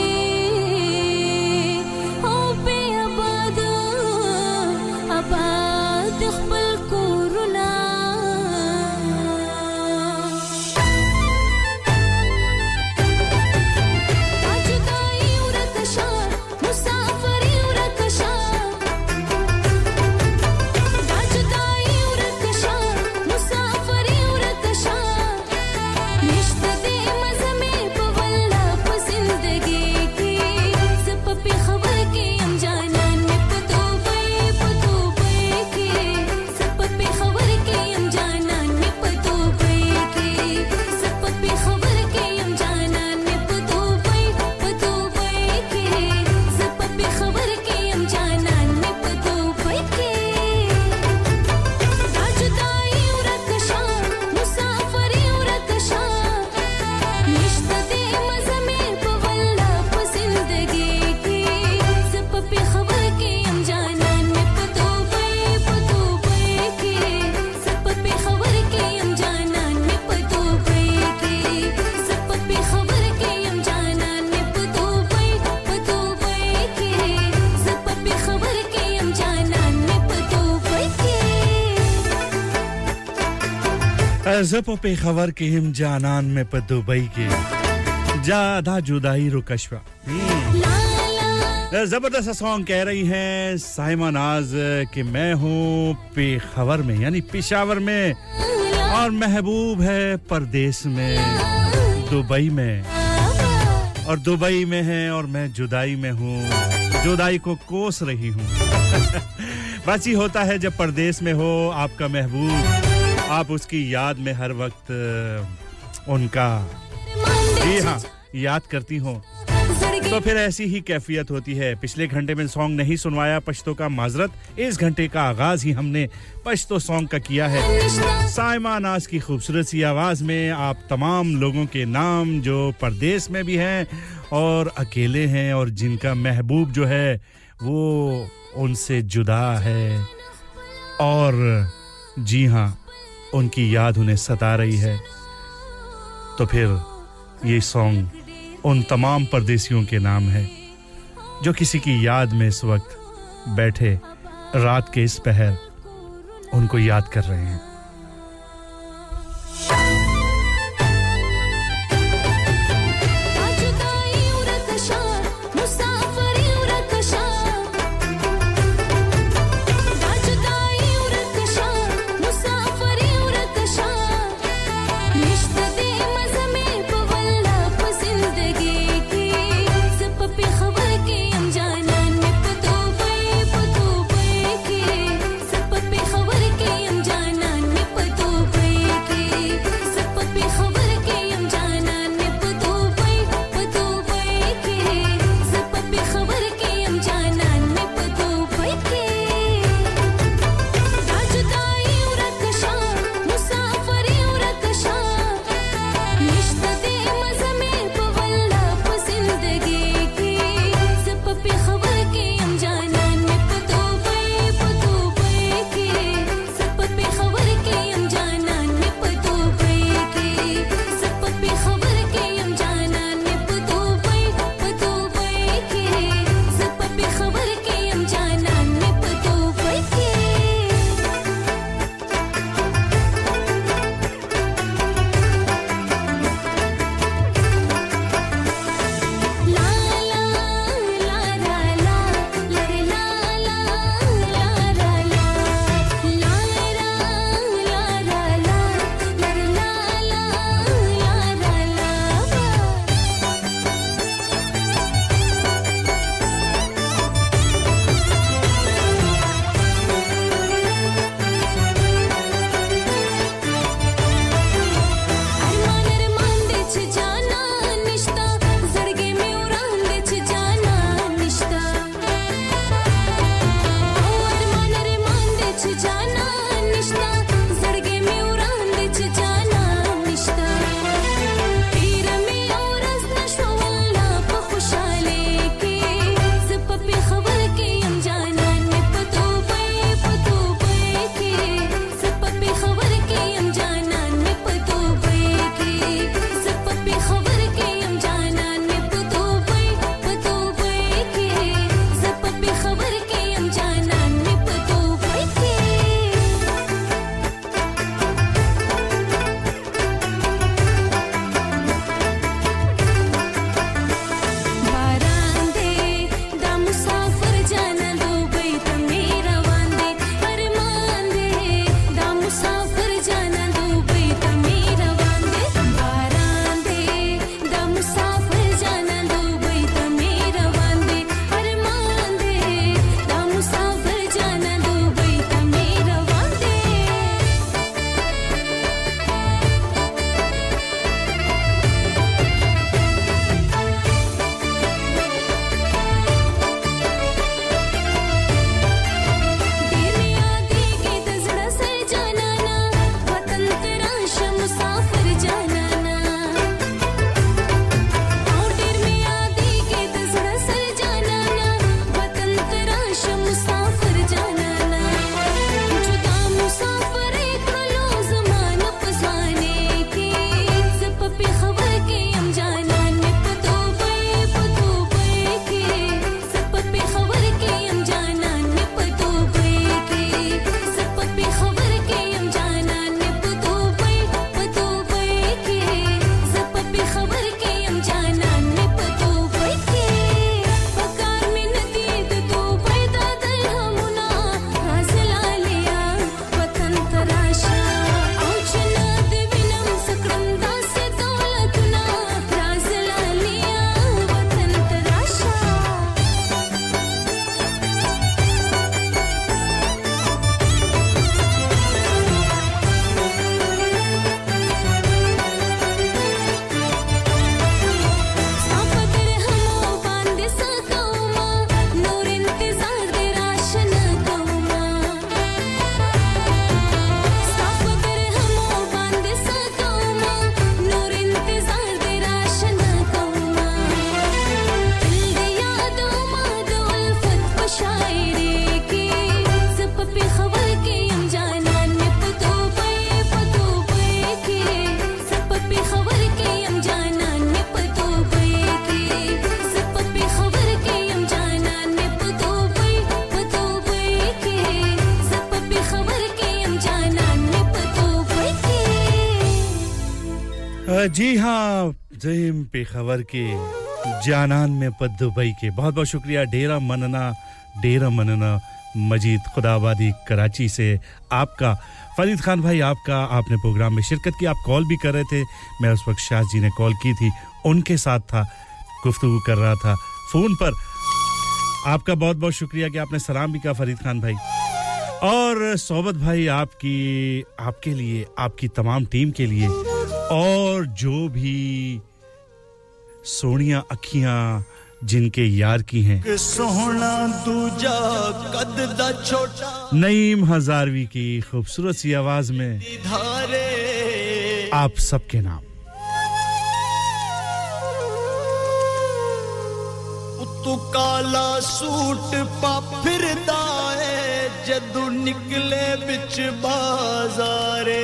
ज़प पेखवर के him जानान में पर Dubai के। ज़्यादा जुदाई रुकशवा हम्म। ज़बरदस्त song कह रही हैं साइमा नाज कि मैं हूँ पेखवर में, यानी पेशावर में। और महबूब है परदेश में, दुबई में। और दुबई में है और मैं जुदाई में हूँ, जुदाई को कोस रही हूँ। (laughs) बस ही होता है जब परदेश में हो आपका महबूब। आप उसकी याद में हर वक्त उनका जी हाँ याद करती हूँ। तो फिर ऐसी ही कैफियत होती है। पिछले घंटे में सॉन्ग नहीं सुनवाया पश्तो का माजरत, इस घंटे का आगाज़ ही हमने पश्तो सॉन्ग का किया है। साइमा नाज की खूबसूरत सी आवाज़ में आप तमाम लोगों के नाम जो परदेश में भी हैं और अकेले हैं और जिनका महबूब जो है, वो उनसे जुदा है। और जी हाँ उनकी याद उन्हें सता रही है। तो फिर ये सॉन्ग उन तमाम परदेसियों के नाम है, जो किसी की याद में इस वक्त बैठे रात के इस पहर उनको याद कर रहे हैं। जहीम पे खबर के जानान में पद दुबई के। बहुत बहुत शुक्रिया। डेरा मनना डेरा मनना, मजीद खुदाबादी कराची से आपका। फरीद खान भाई, आपका, आपने प्रोग्राम में शिरकत की, आप कॉल भी कर रहे थे। मैं उस वक्त शाह जी ने कॉल की थी। उनके साथ था गुफ्तु कर रहा था फ़ोन पर। आपका बहुत बहुत शुक्रिया कि आपने सलाम भी कहा फरीद खान भाई। और सोबत भाई, आपकी, आपके लिए, आपकी तमाम टीम के लिए, और जो भी सोनिया अखियां जिनके यार की हैं ਕਿ ਸੋਹਣਾ ਦੂਜਾ ਕੱਦ ਦਾ ਛੋਟਾ नईम हजारवी की खूबसूरत सी आवाज में ਧਾਰੇ आप सबके नाम ਉਤੋਂ ਕਾਲਾ ਸੂਟ ਪਾ ਫਿਰਦਾ ਏ ਜਦੋਂ ਨਿਕਲੇ ਵਿੱਚ ਬਾਜ਼ਾਰੇ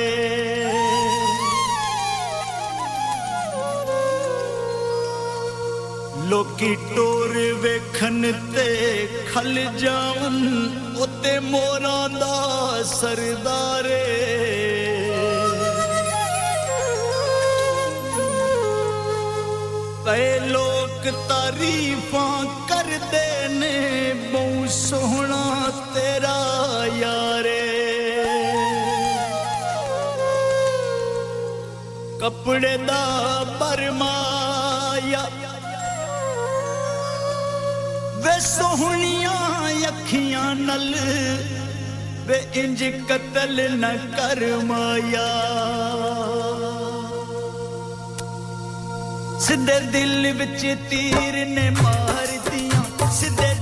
ਲੋਕੀ ਟੋਰ ਵੇਖਣ ਤੇ ਖਲ ਜਾਵਨ ਉਤੇ ਮੋਰਾਂ ਦਾ ਸਰਦਾਰੇ ਕਈ ਲੋਕ ਤਾਰੀਫਾਂ ਕਰਦੇ ਨੇ ਬਹੁ ਸੋਹਣਾ ਤੇਰਾ ਯਾਰੇ ਕੱਪੜੇ ਦਾ ਬਰਮਾਇਆ ਵੇ ਸੋਹਣੀਆਂ ਅੱਖੀਆਂ ਨਲ ਵੇ ਇੰਜ ਕਤਲ ਨਾ ਕਰ ਮਾਇਆ। ਸਿੱਧੇ ਦਿਲ ਵਿੱਚ ਤੀਰ ਨੇ ਮਾਰਦੀਆਂ ਸਿੱਧੇ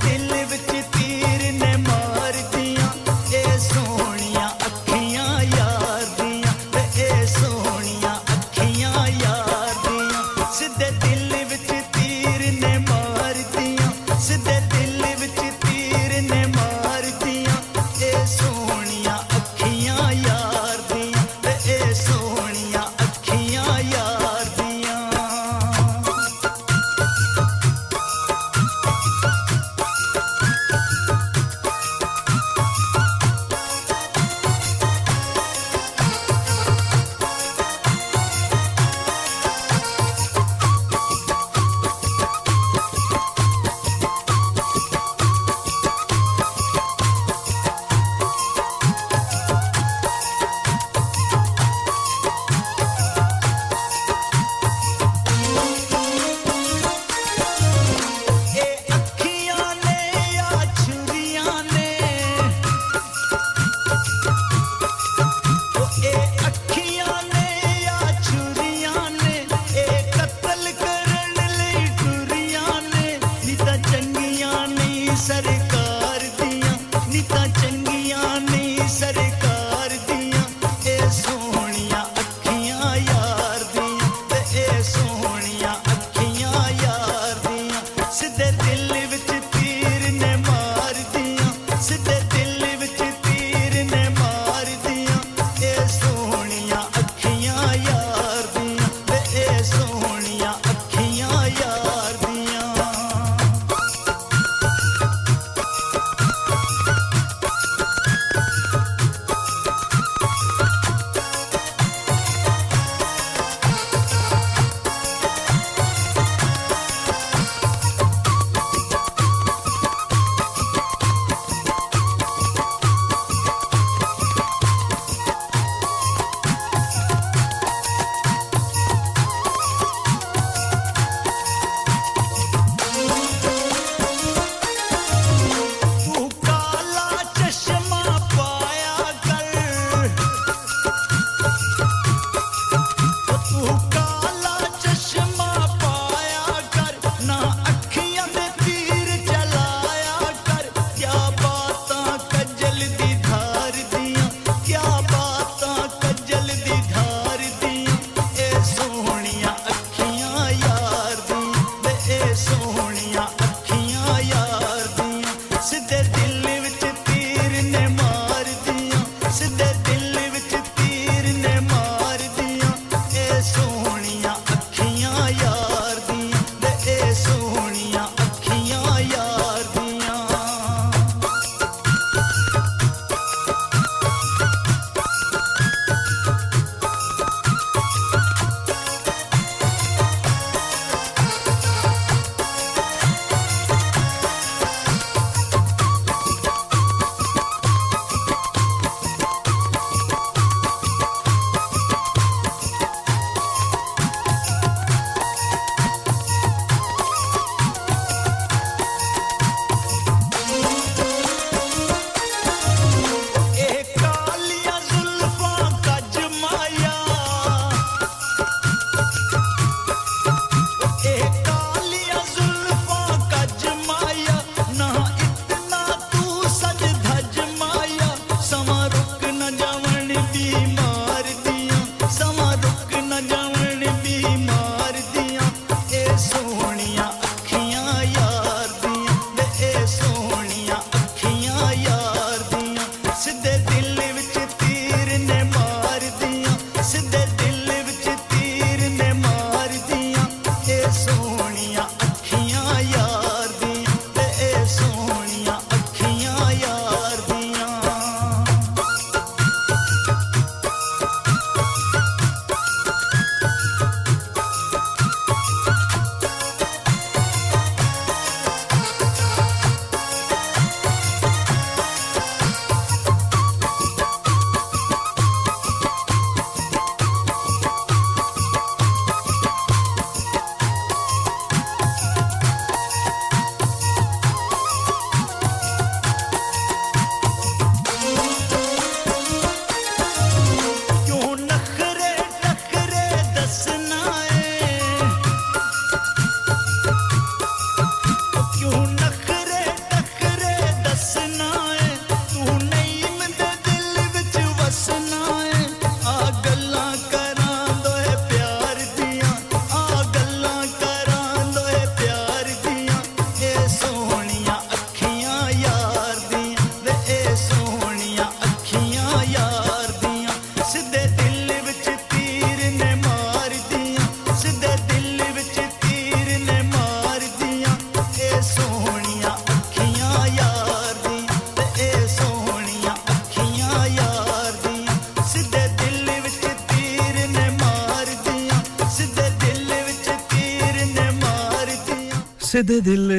ਸਿੱਧੇ ਦਿਲ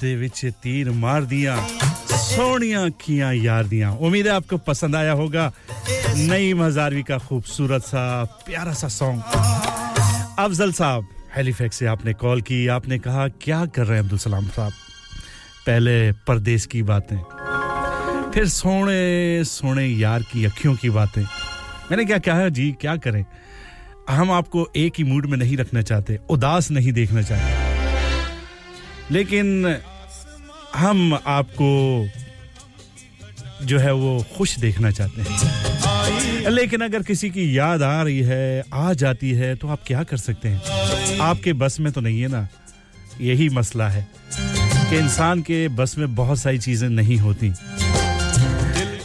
ਦੇ ਵਿੱਚ तीर मार दिया सोनिया अखियां यार दिया उम्मीद है आपको पसंद आया होगा नई हजारवी का खूबसूरत सा प्यारा सा सॉन्ग अफजल साहब हेलीफैक्स से आपने कॉल की आपने कहा क्या कर रहे हैं अब्दुल सलाम साहब पहले परदेश की बातें फिर सोने सोने यार की अखियों की बातें मैंने क्या कहा जी क्या करें हम आपको एक ही मूड में नहीं रखना चाहते उदास नहीं देखना चाहते लेकिन हम आपको जो है वो खुश देखना चाहते हैं। लेकिन अगर किसी की याद आ रही है, आ जाती है तो आप क्या कर सकते हैं? आपके बस में तो नहीं है ना? यही मसला है कि इंसान के बस में बहुत सारी चीज़ें नहीं होती।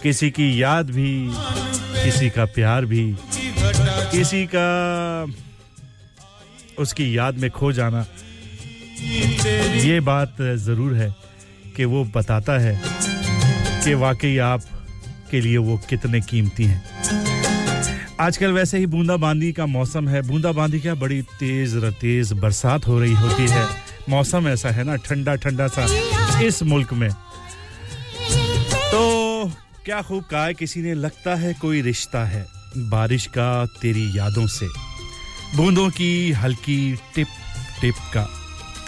किसी की याद भी, किसी का प्यार भी, किसी का उसकी याद में खो जाना ये बात ज़रूर है कि वो बताता है कि वाकई आप के लिए वो कितने कीमती हैं। आजकल वैसे ही बूंदाबांदी का मौसम है। बूंदाबांदी क्या बड़ी तेज तेज बरसात हो रही होती है। मौसम ऐसा है ना ठंडा ठंडा सा इस मुल्क में। तो क्या खूब कहा है, किसी ने लगता है कोई रिश्ता है बारिश का तेरी यादों से। बूंदों की हल्की टिप टिप का।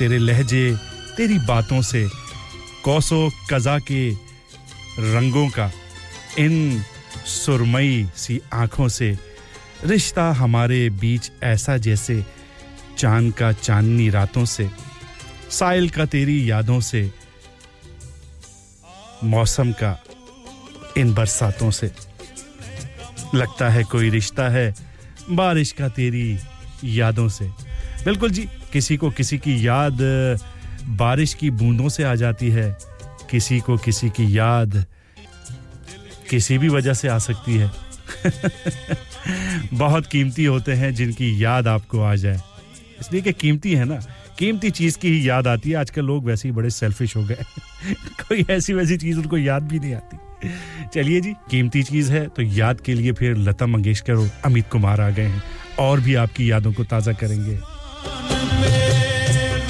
तेरे लहजे, तेरी बातों से, कौसो कजा के रंगों का, इन सुरमई सी आँखों से। रिश्ता हमारे बीच ऐसा जैसे चाँद का चांदनी रातों से साइल का तेरी यादों से, मौसम का इन बरसातों से। लगता है कोई रिश्ता है बारिश का तेरी यादों से। बिल्कुल जी किसी को किसी की याद, बारिश की बूंदों से आ जाती है। किसी को किसी की याद, किसी भी वजह से आ सकती है। (laughs) बहुत कीमती होते हैं जिनकी याद आपको आ जाए। इसलिए कि कीमती है ना? कीमती चीज़ की ही याद आती है। आजकल लोग वैसे ही बड़े सेल्फिश हो गए। (laughs) कोई ऐसी वैसी चीज़ उनको याद भी नहीं आती। चलिए जी, कीमती चीज़ है तो याद के लिए फिर लता मंगेशकर और अमित कुमार आ गए हैं। और भी आपकी यादों को ताज़ा करेंगे। दिल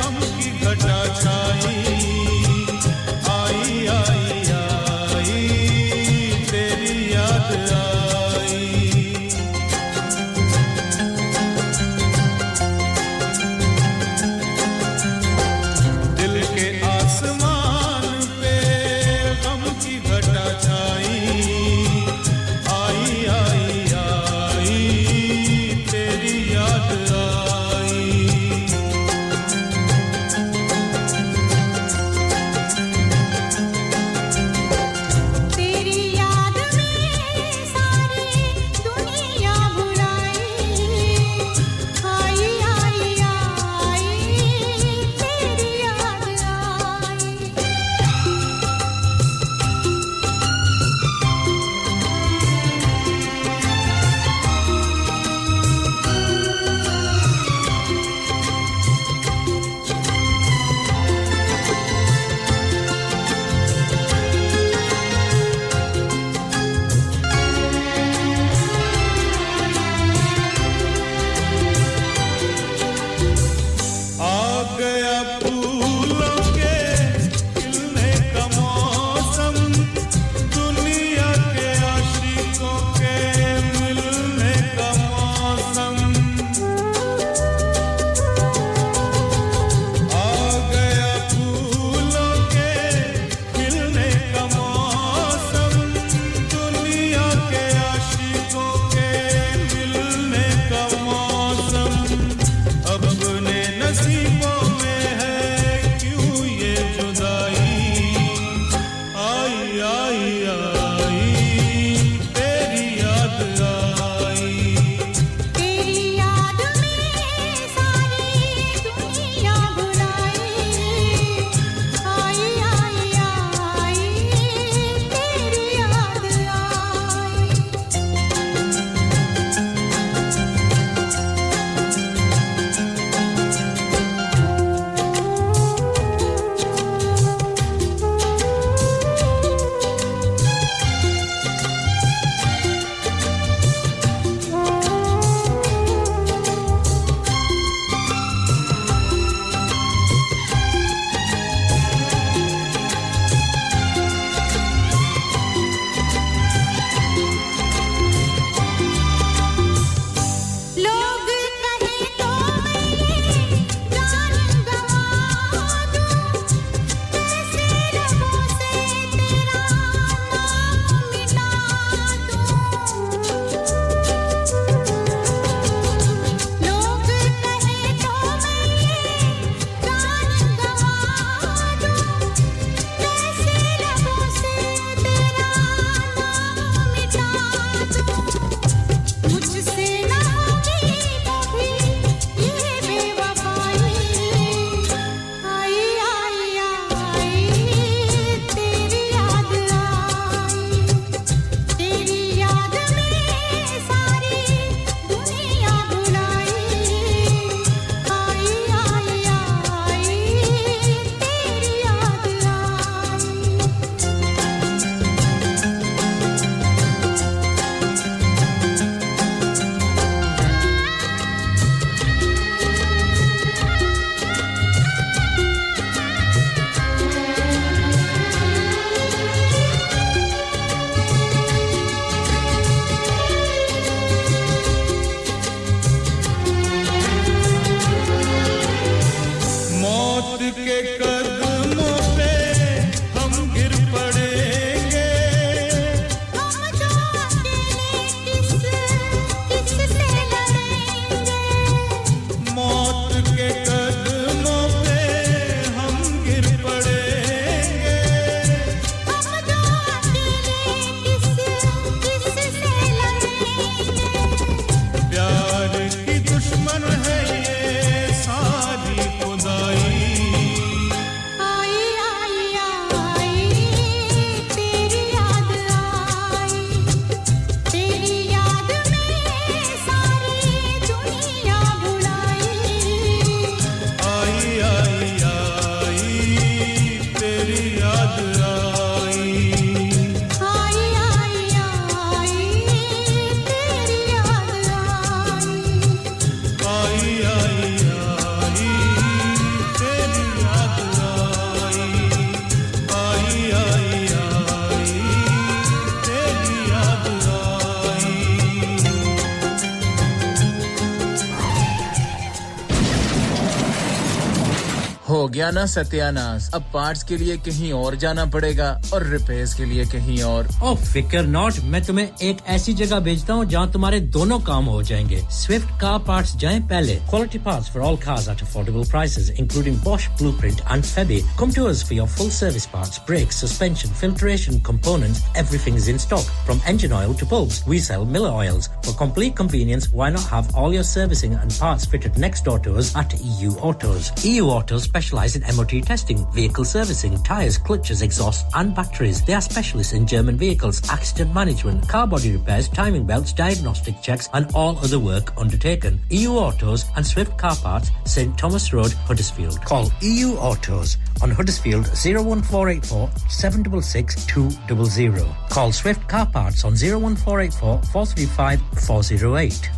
हो गया ना सत्यानाश। अब पार्ट्स के लिए कहीं और जाना पड़ेगा और रिपेयर्स के लिए कहीं और। ओ फिकर नॉट मैं तुम्हें एक ऐसी जगह भेजता हूँ जहाँ तुम्हारे दोनों काम हो जाएँगे। Swift car parts giant palette. Quality parts for all cars at affordable prices, including Bosch, Blueprint, and Febby. Come to us for your full service parts, brakes, suspension, filtration, components. Everything is in stock, from engine oil to bulbs. We sell Miller oils. For complete convenience, why not have all your servicing and parts fitted next door to us at EU Autos? EU Autos specialise in MOT testing, vehicle servicing, tyres, clutches, exhausts, and batteries. They are specialists in German vehicles, accident management, car body repairs, timing belts, diagnostic checks, and all other work undertaken EU Autos and Swift Car Parts St Thomas Road Huddersfield call EU Autos on Huddersfield 01484 766 200 call Swift Car Parts on 01484 435 408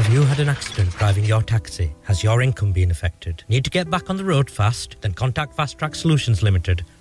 Have you had an accident driving your taxi? Has your income been affected? Need to get back on the road fast? Then contact Fast Track Solutions Limited,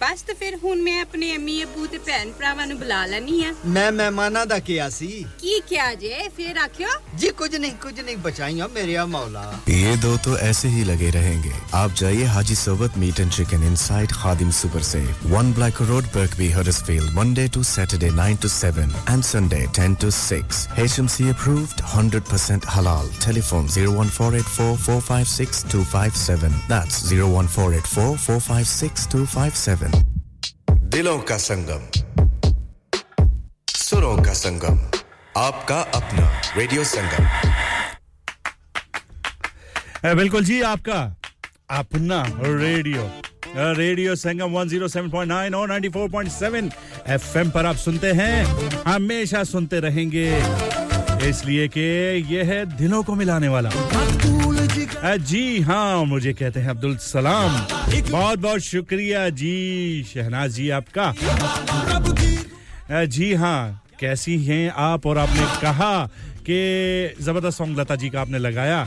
ਬਸ ਤੇ ਫਿਰ ਹੁਣ ਮੈਂ ਆਪਣੇ ਅੰਮੀ ਅਬੂ ਤੇ ਭੈਣ ਭਰਾਵਾਂ ਨੂੰ ਬੁਲਾ ਲੈਣੀ ਆ ਮੈਂ ਮਹਿਮਾਨਾਂ ਦਾ ਕਿਹਾ ਸੀ ਕੀ ਕਿਹਾ ਜੇ ਫਿਰ ਆਖਿਓ जी कुछ नहीं कुछ नहीं बचाइया मेरे या मौला ये दो तो ऐसे ही लगे रहेंगे आप जाइए हाजी सोबत meat and chicken inside Khadim super से one Black Road Birkby Huddersfield Monday to Saturday 9 to 7 and Sunday 10 to 6 HMC approved 100% halal telephone 01484 456 257 that's 01484 456 257 दिलों का संगम, सुरों का संगम, आपका अपना रेडियो संगम। बिल्कुल जी, आपका अपना रेडियो रेडियो संगम 107.9 और 94.7 एफएम पर आप सुनते हैं, हमेशा सुनते रहेंगे, इसलिए कि यह है दिलों को मिलाने वाला। जी हाँ मुझे कहते हैं अब्दुल सलाम। बहुत बहुत शुक्रिया जी, शहनाज जी आपका। जी हाँ कैसी हैं आप? और आपने कहा कि ज़बरदस्त सॉन्ग लता जी का आपने लगाया।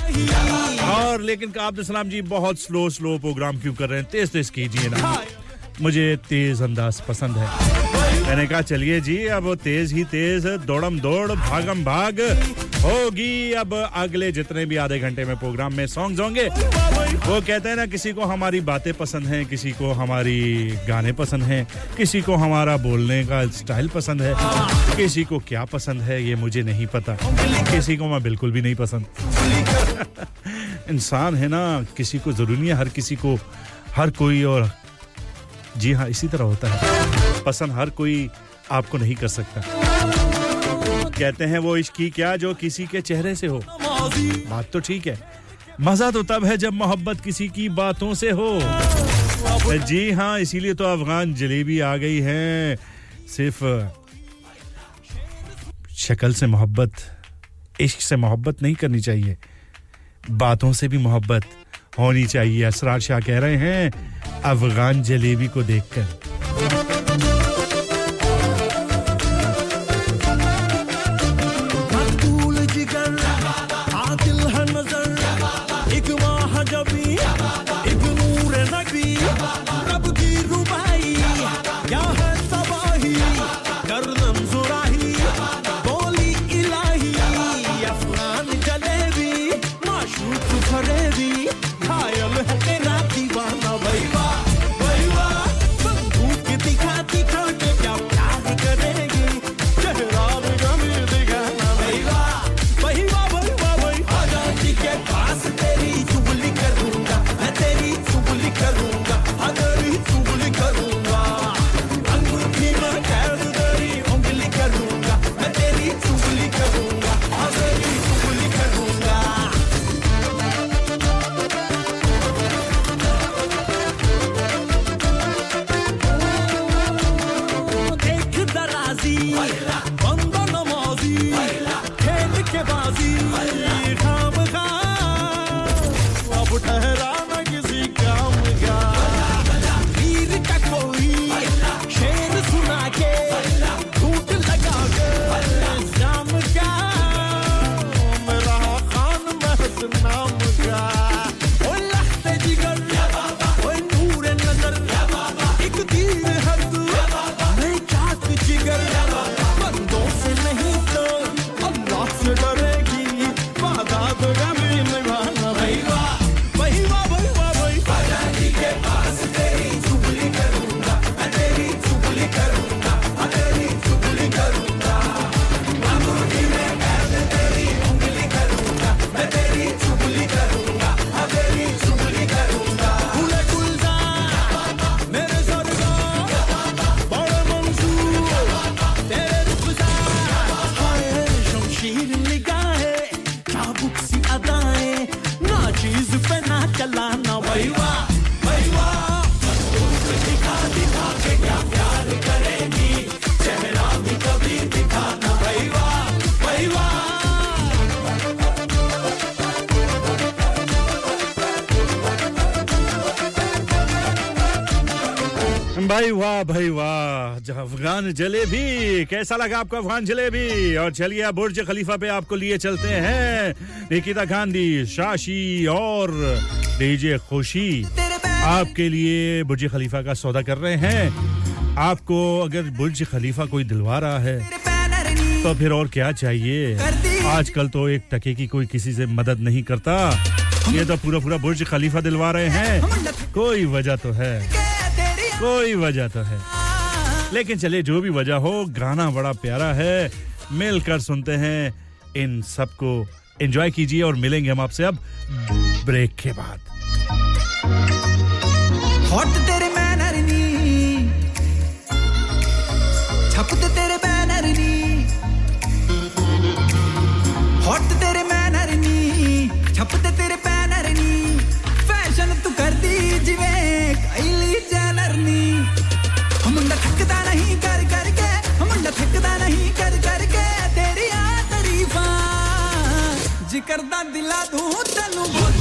और लेकिन अब्दुल सलाम जी, बहुत स्लो स्लो प्रोग्राम क्यों कर रहे हैं? तेज तेज कीजिए ना। मुझे तेज अंदाज पसंद है। मैंने कहा, चलिए जी, अब तेज ही तेज, दौड़म दौड़, भागम भाग होगी अब अगले जितने भी आधे घंटे में प्रोग्राम में सॉन्ग्स होंगे। वो कहते हैं ना, किसी को हमारी बातें पसंद हैं, किसी को हमारी गाने पसंद हैं, किसी को हमारा बोलने का स्टाइल पसंद है, किसी को क्या पसंद है, ये मुझे नहीं पता, किसी को मैं बिल्कुल भी नहीं पसंद। (laughs) इंसान है ना, किसी को ज़रूरी है, हर किसी को, हर कोई और, जी हाँ इसी तरह होता है। पसंद हर कोई आपको नहीं कर सकता। कहते हैं वो इश्क क्या जो किसी के चेहरे से हो। बात तो ठीक है। मज़ा तो तब है जब मोहब्बत किसी की बातों से हो। जी हाँ इसीलिए तो अफगान जलेबी आ गई है। सिर्फ़ शक्ल से मोहब्बत, इश्क से मोहब्बत नहीं करनी चाहिए। बातों से भी मोहब्बत होनी चाहिए। असरार शाह कह रहे हैं, अफगान जलेबी को देखकर। वाह भाई वाह अफगान जलेबी कैसा लगा आपको अफगान जलेबी और चलिए, अब बुर्ज खलीफा पे आपको लिए चलते हैं। निकिता गांधी, शाशी और डीजे खुशी, आपके लिए बुर्ज खलीफा का सौदा कर रहे हैं। आपको अगर बुर्ज खलीफा कोई दिलवा रहा है तो फिर और क्या चाहिए? आजकल तो एक टके की कोई किसी से मदद नहीं करता। ये तो पूरा पूरा बुर्ज खलीफा दिलवा रहे हैं। कोई वजह तो है। कोई वजह तो है। लेकिन चलिए, जो भी वजह हो, गाना बड़ा प्यारा है। मिलकर सुनते हैं। इन सबको एंजॉय कीजिए और मिलेंगे हम आपसे अब ब्रेक के बाद। हॉट तेरे मैनर नी, छपते तेरे बैनर नी। हॉट तेरे ਜੈਨਰ ਨੀ ਮੁੰਡਾ ਥੱਕਦਾ ਨਹੀਂ ਕਰ ਕਰਕੇ ਮੁੰਡਾ ਥੱਕਦਾ ਨਹੀਂ ਕਰ ਕਰਕੇ ਤੇਰੀਆਂ ਤਾਰੀਫਾਂ ਜ਼ਿਕਰ ਦਾ ਦਿਲਾ ਦੂੰ ਤੈਨੂੰ ਬੁਰਜ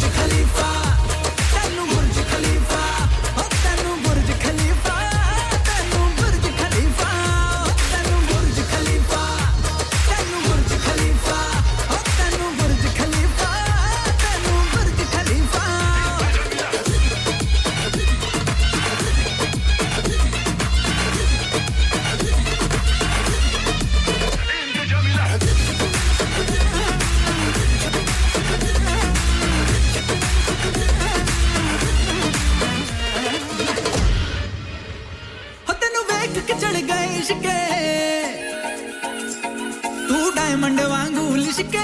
ਵਾਂਗੂ ਲਿਸ਼ਕੇ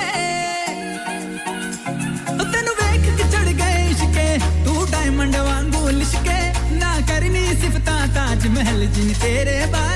ਹੋ ਤੈਨੂੰ ਵੇਖ ਕੇ ਚੜ ਗਏ ਇਸ਼ਕੇ ਤੂੰ ਡਾਇਮੰਡ ਵਾਂਗੂ ਲਿਸ਼ਕੇ ਨਾ ਕਰਨੀ ਸਿਫਤਾਂ ਤਾਜ ਮਹਿਲ ਜਿਨ ਤੇਰੇ ਬਾਰੇ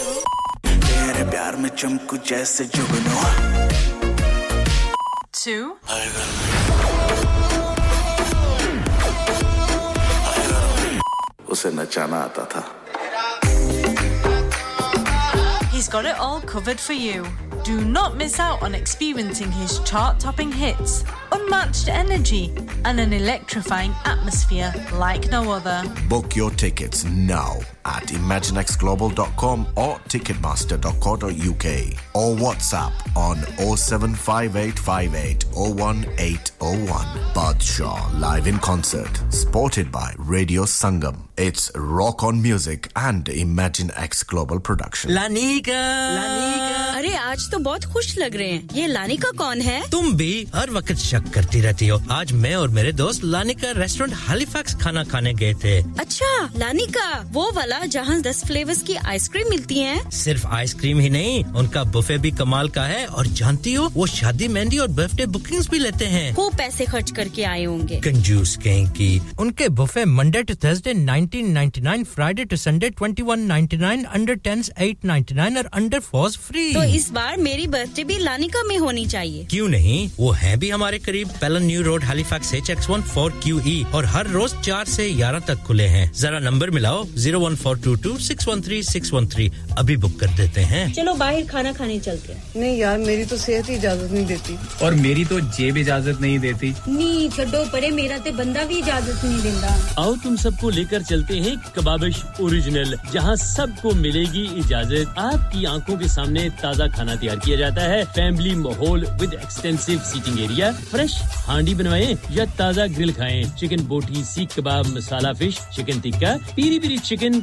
चमकू जैसे जुगनू to उसे नचाना आता था He's got it all covered for you. Do not miss out on experiencing his chart topping hits, unmatched energy, and an electrifying atmosphere like no other. Book your tickets now at imaginexglobal.com or ticketmaster.co.uk or WhatsApp on 07585801801. Badshaw live in concert, supported by Radio Sangam. It's Rock on Music and Imagine X Global production. Lanika Lanika अरे आज तो बहुत खुश लग रहे हैं ये Lanika कौन है तुम भी हर वक्त शक करती रहती हो आज मैं और मेरे दोस्त लानिका रेस्टोरेंट हैलिफैक्स खाना खाने गए थे अच्छा लानिका वो वाला जहाँ दस फ्लेवर्स की आइसक्रीम मिलती है। सिर्फ़ आइसक्रीम ही नहीं उनका बुफे भी कमाल का है और जानती हो वो शादी मेहंदी और बर्थडे बुकिंग्स भी लेते हैं। खूब पैसे खर्च करके आए होंगे। कंजूस कहीं की उनके buffet Monday to Thursday 1999 Friday to Sunday 2199 under 10s 899 और अंडर 4s फ्री तो इस बार मेरी बर्थडे भी लानिका में होनी चाहिए। क्यों नहीं? वो है भी हमारे करीब। Pellon new road Halifax H X one four Q E और हर रोज चार से ग्यारह तक खुले हैं। जरा नंबर मिलाओ zero one four two two six one three six one three. अभी बुक कर देते हैं। चलो बाहर खाना खाने चलते हैं। नहीं यार मेरी तो सेहत ही इजाज़त नहीं देती। और मेरी तो जेब इजाज़त नहीं देती। नी छोड़ो परे मेरा ते बंदा भी इजाज़त नहीं देता। आओ तुम सबको लेकर चलते हैं कबाबिश ओरिजिनल जहाँ सबको मिलेगी इजाज़त। आपकी आँखों के सामने ताज़ा खाना तैयार किया जाता है। फैमिली माहौल with extensive seating area fresh handi बनवाएँ या ताज़ा ग्रिल खाएँ। Chicken boti seekh kebab masala fish chicken tikka piri piri chicken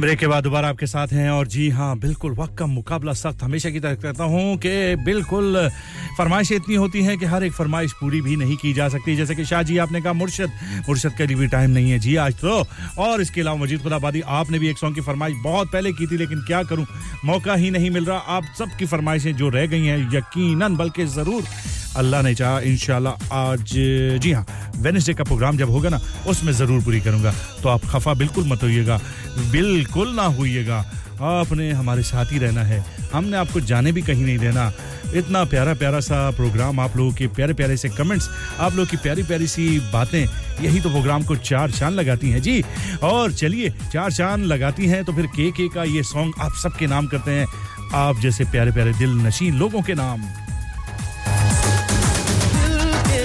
Break के बाद दोबारा आपके साथ हैं और जी हाँ बिल्कुल वक्त का मुकाबला सख्त हमेशा की तरह कहता हूँ कि बिल्कुल फरमाइशें इतनी होती हैं कि हर एक फरमाइश पूरी भी नहीं की जा सकती। जैसे कि शाह जी, आपने कहा मुर्शद मुर्शद के लिए भी टाइम नहीं है। जी, आज तो और इसके अलावा मजीद खुदाबादी आपने भी एक सॉन्ग की फरमाइश बहुत पहले की थी, लेकिन क्या करूँ? मौका ही नहीं मिल रहा। आप सबकी फरमाइशें जो रह गई हैं यकीन बल्कि ज़रूर अल्लाह ने चाहा, इंशाल्लाह आज, जी हाँ वेनसडे का प्रोग्राम जब होगा ना, उसमें ज़रूर पूरी करूँगा। तो आप खफा बिल्कुल मत होइएगा। बिल्कुल ना होइएगा। आपने हमारे साथ ही रहना है। हमने आपको जाने भी कहीं नहीं देना। इतना प्यारा प्यारा सा प्रोग्राम आप लोगों के प्यारे प्यारे से कमेंट्स आप लोगों की प्यारी प्यारी सी बातें, यही तो प्रोग्राम को चार चाँद लगाती हैं। जी, और चलिए, चार चाँद लगाती हैं तो फिर के के का ये सॉन्ग आप सबके नाम करते हैं। आप जैसे प्यारे प्यारे दिल नशीन लोगों के नाम। दिल के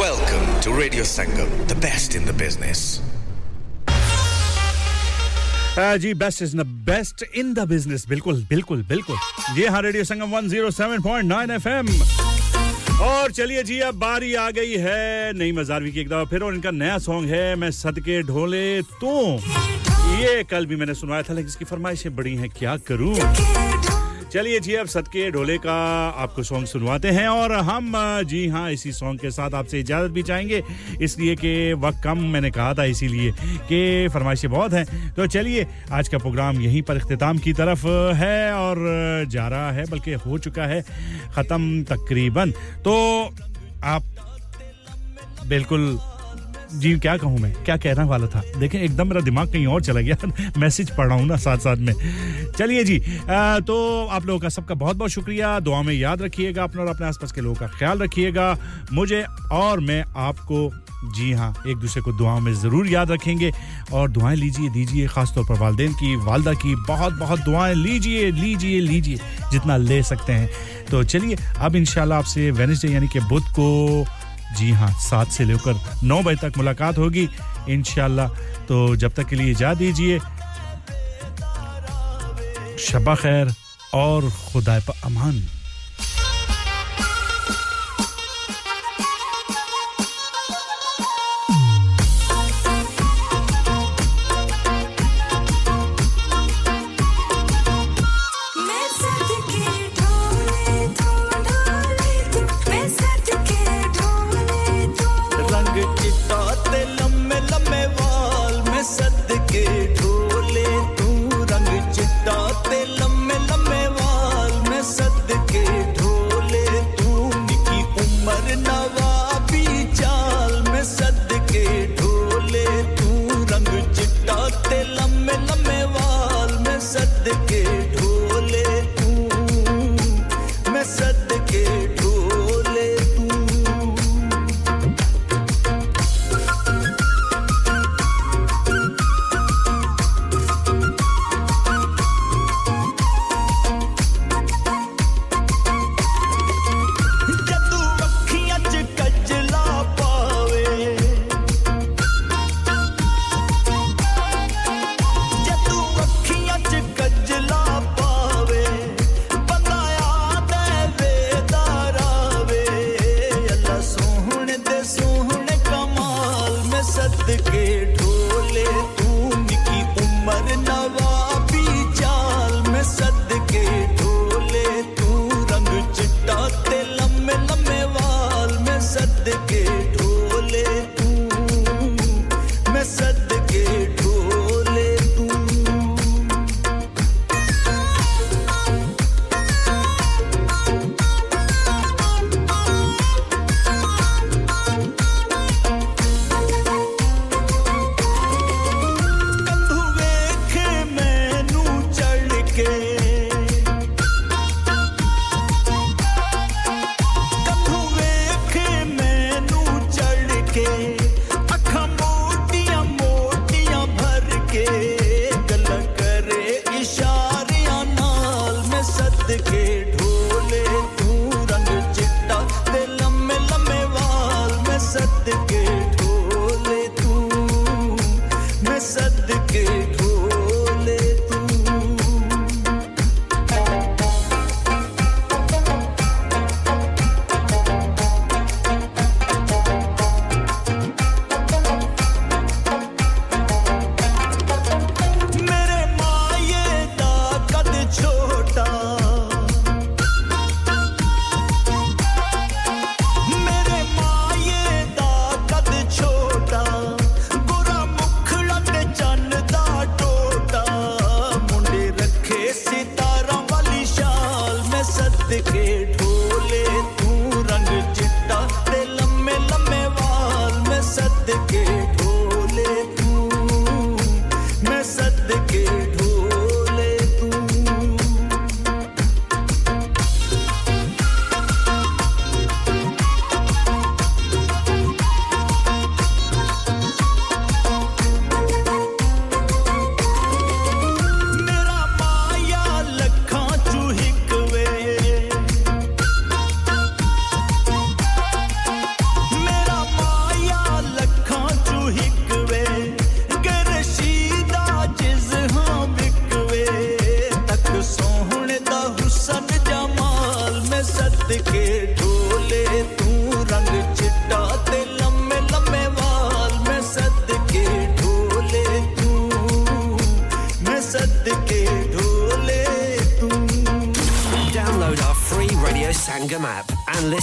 Welcome to Radio Sangam, the best in the business. Uh, ji best is the best in the business बिल्कुल बिल्कुल बिल्कुल। जी हाँ रेडियो संगम 107.9 एफएम और चलिए जी अब बारी आ गई है नई मजारवी की एक दफ़ा फिर और इनका नया सॉन्ग है मैं सदके ढोले तू। ये कल भी मैंने सुनवाया था लेकिन इसकी फरमाइशें बड़ी हैं क्या करूँ? चलिए जी, अब सदके ढोले का आपको सॉन्ग सुनवाते हैं और हम, जी हाँ इसी सॉन्ग के साथ आपसे इजाज़त भी चाहेंगे। इसलिए कि वक्त कम, मैंने कहा था इसीलिए कि फरमाइशें बहुत हैं। तो चलिए, आज का प्रोग्राम यहीं पर अख्ताम की तरफ़ है और जा रहा है, बल्कि हो चुका है ख़त्म तकरीबन। तो आप बिल्कुल जी क्या कहूँ मैं? क्या कहने वाला था? देखें एकदम मेरा दिमाग कहीं और चला गया। मैसेज पढ़ रहा हूँ ना साथ साथ में। चलिए जी अ, तो आप लोगों का सबका बहुत बहुत शुक्रिया। दुआ में याद रखिएगा अपना और अपने आसपास के लोगों का ख्याल रखिएगा। मुझे और मैं आपको जी हाँ एक दूसरे को दुआओं में ज़रूर याद रखेंगे। और दुआएँ लीजिए दीजिए ख़ासतौर पर वालदेन की वालदा की बहुत बहुत दुआएँ लीजिए लीजिए लीजिए जितना ले सकते हैं। तो चलिए अब इंशाल्लाह आपसे वेनसडे यानी कि बुध को जी हाँ सात से लेकर नौ बजे तक मुलाकात होगी इनशाला तो जब तक के लिए जा दीजिए। शबा खैर और खुदा अमान।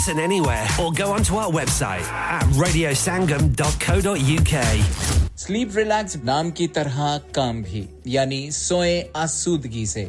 Listen anywhere or go onto our website at radiosangam.co.uk. Sleep relax नाम की तरह काम भी यानी सोए आसूदगी से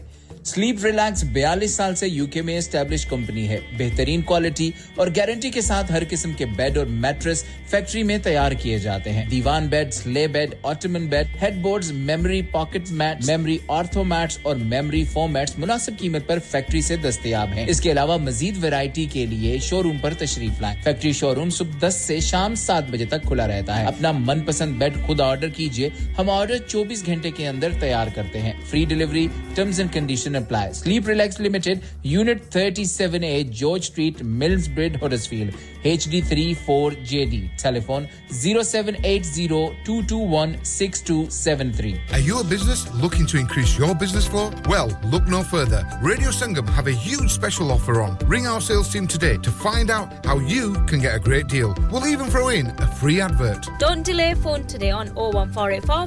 स्लीप रिलैक्स 42 साल से यूके में एस्टेब्लिश कंपनी है बेहतरीन क्वालिटी और गारंटी के साथ हर किस्म के बेड और मैट्रेस फैक्ट्री में तैयार किए जाते हैं। Divan bed sleigh bed ottoman bed headboard memory pocket mat memory ortho mats और मेमोरी फोम मैट्स मुनासिब कीमत पर फैक्ट्री से दस्तयाब हैं। इसके अलावा मजीद वैरायटी के लिए शोरूम पर तशरीफ़ लाएँ। फैक्ट्री शोरूम सुबह 10 से शाम 7 बजे तक खुला रहता है। अपना मनपसंद बेड खुद ऑर्डर कीजिए। हम ऑर्डर 24 घंटे के अंदर तैयार करते हैं। Free delivery terms and condition apply. Sleep Relax Limited, Unit 37A, George Street, Milsbridge, Huddersfield, HD34JD. Telephone 0780-221-6273. Are you a business looking to increase your business flow? Well, look no further. Radio Sangam have a huge special offer on. Ring our sales team today to find out how you can get a great deal. We'll even throw in a free advert. Don't delay phone today on 01484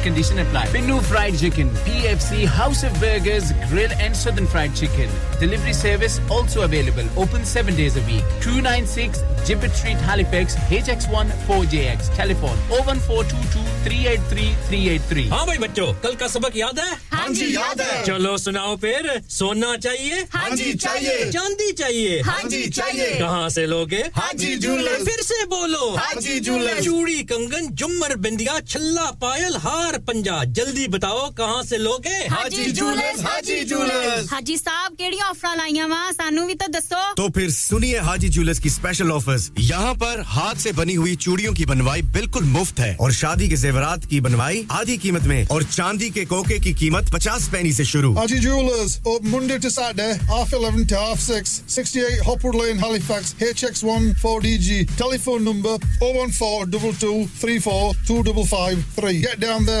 And condition apply Pinu Fried Chicken, PFC, House of Burgers, Grill and Southern Fried Chicken. Delivery service also available. Open seven days a week. 296 Gibbet Street, Halifax, HX1 4JX. Telephone 01422 383 383. हाँ भाई बच्चों कल का सबक याद है हाँ जी, याद है। चलो सुनाओ फिर सोना चाहिए हाँ जी, चाहिए। चांदी चाहिए हाँ जी, चाहिए। कहाँ से लोगे हाजी जूलर्स। फिर से बोलो हाजी जूलर्स। चूड़ी कंगन जुमर बिंदिया छल्ला पायल हार पंजा। जल्दी बताओ कहाँ से लोगे हाजी जूलर्स, हाजी जूलर्स। हाजी साहब केड़ी ऑफ़र लाईया वा? सानू भी तो दसो तो फिर सुनिए हाजी जूलर्स की स्पेशल ऑफर्स यहाँ पर हाथ से बनी हुई चूड़ियों की बनवाई बिल्कुल मुफ़्त है। और शादी के जेवरात की बनवाई आधी कीमत में। और चांदी के कोके की कीमत पचास पैनी से शुरू। Aji Jewelers, open Monday to Saturday, half 11 to half 6, 68 Hopwood Lane, Halifax, HX1 4DG. Telephone number 014 22 34 2553. Get down there.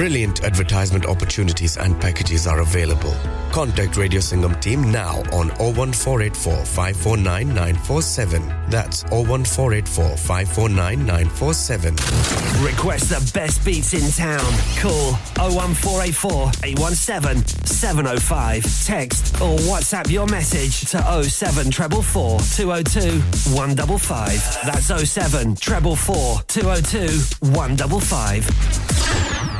Brilliant advertisement opportunities and packages are available. Contact Radio Singham team now on 01484 549 947. That's 01484 549 947. Request the best beats in town. Call 01484 817 705. Text or WhatsApp your message to 07444 202 155. That's 07 444 202 155.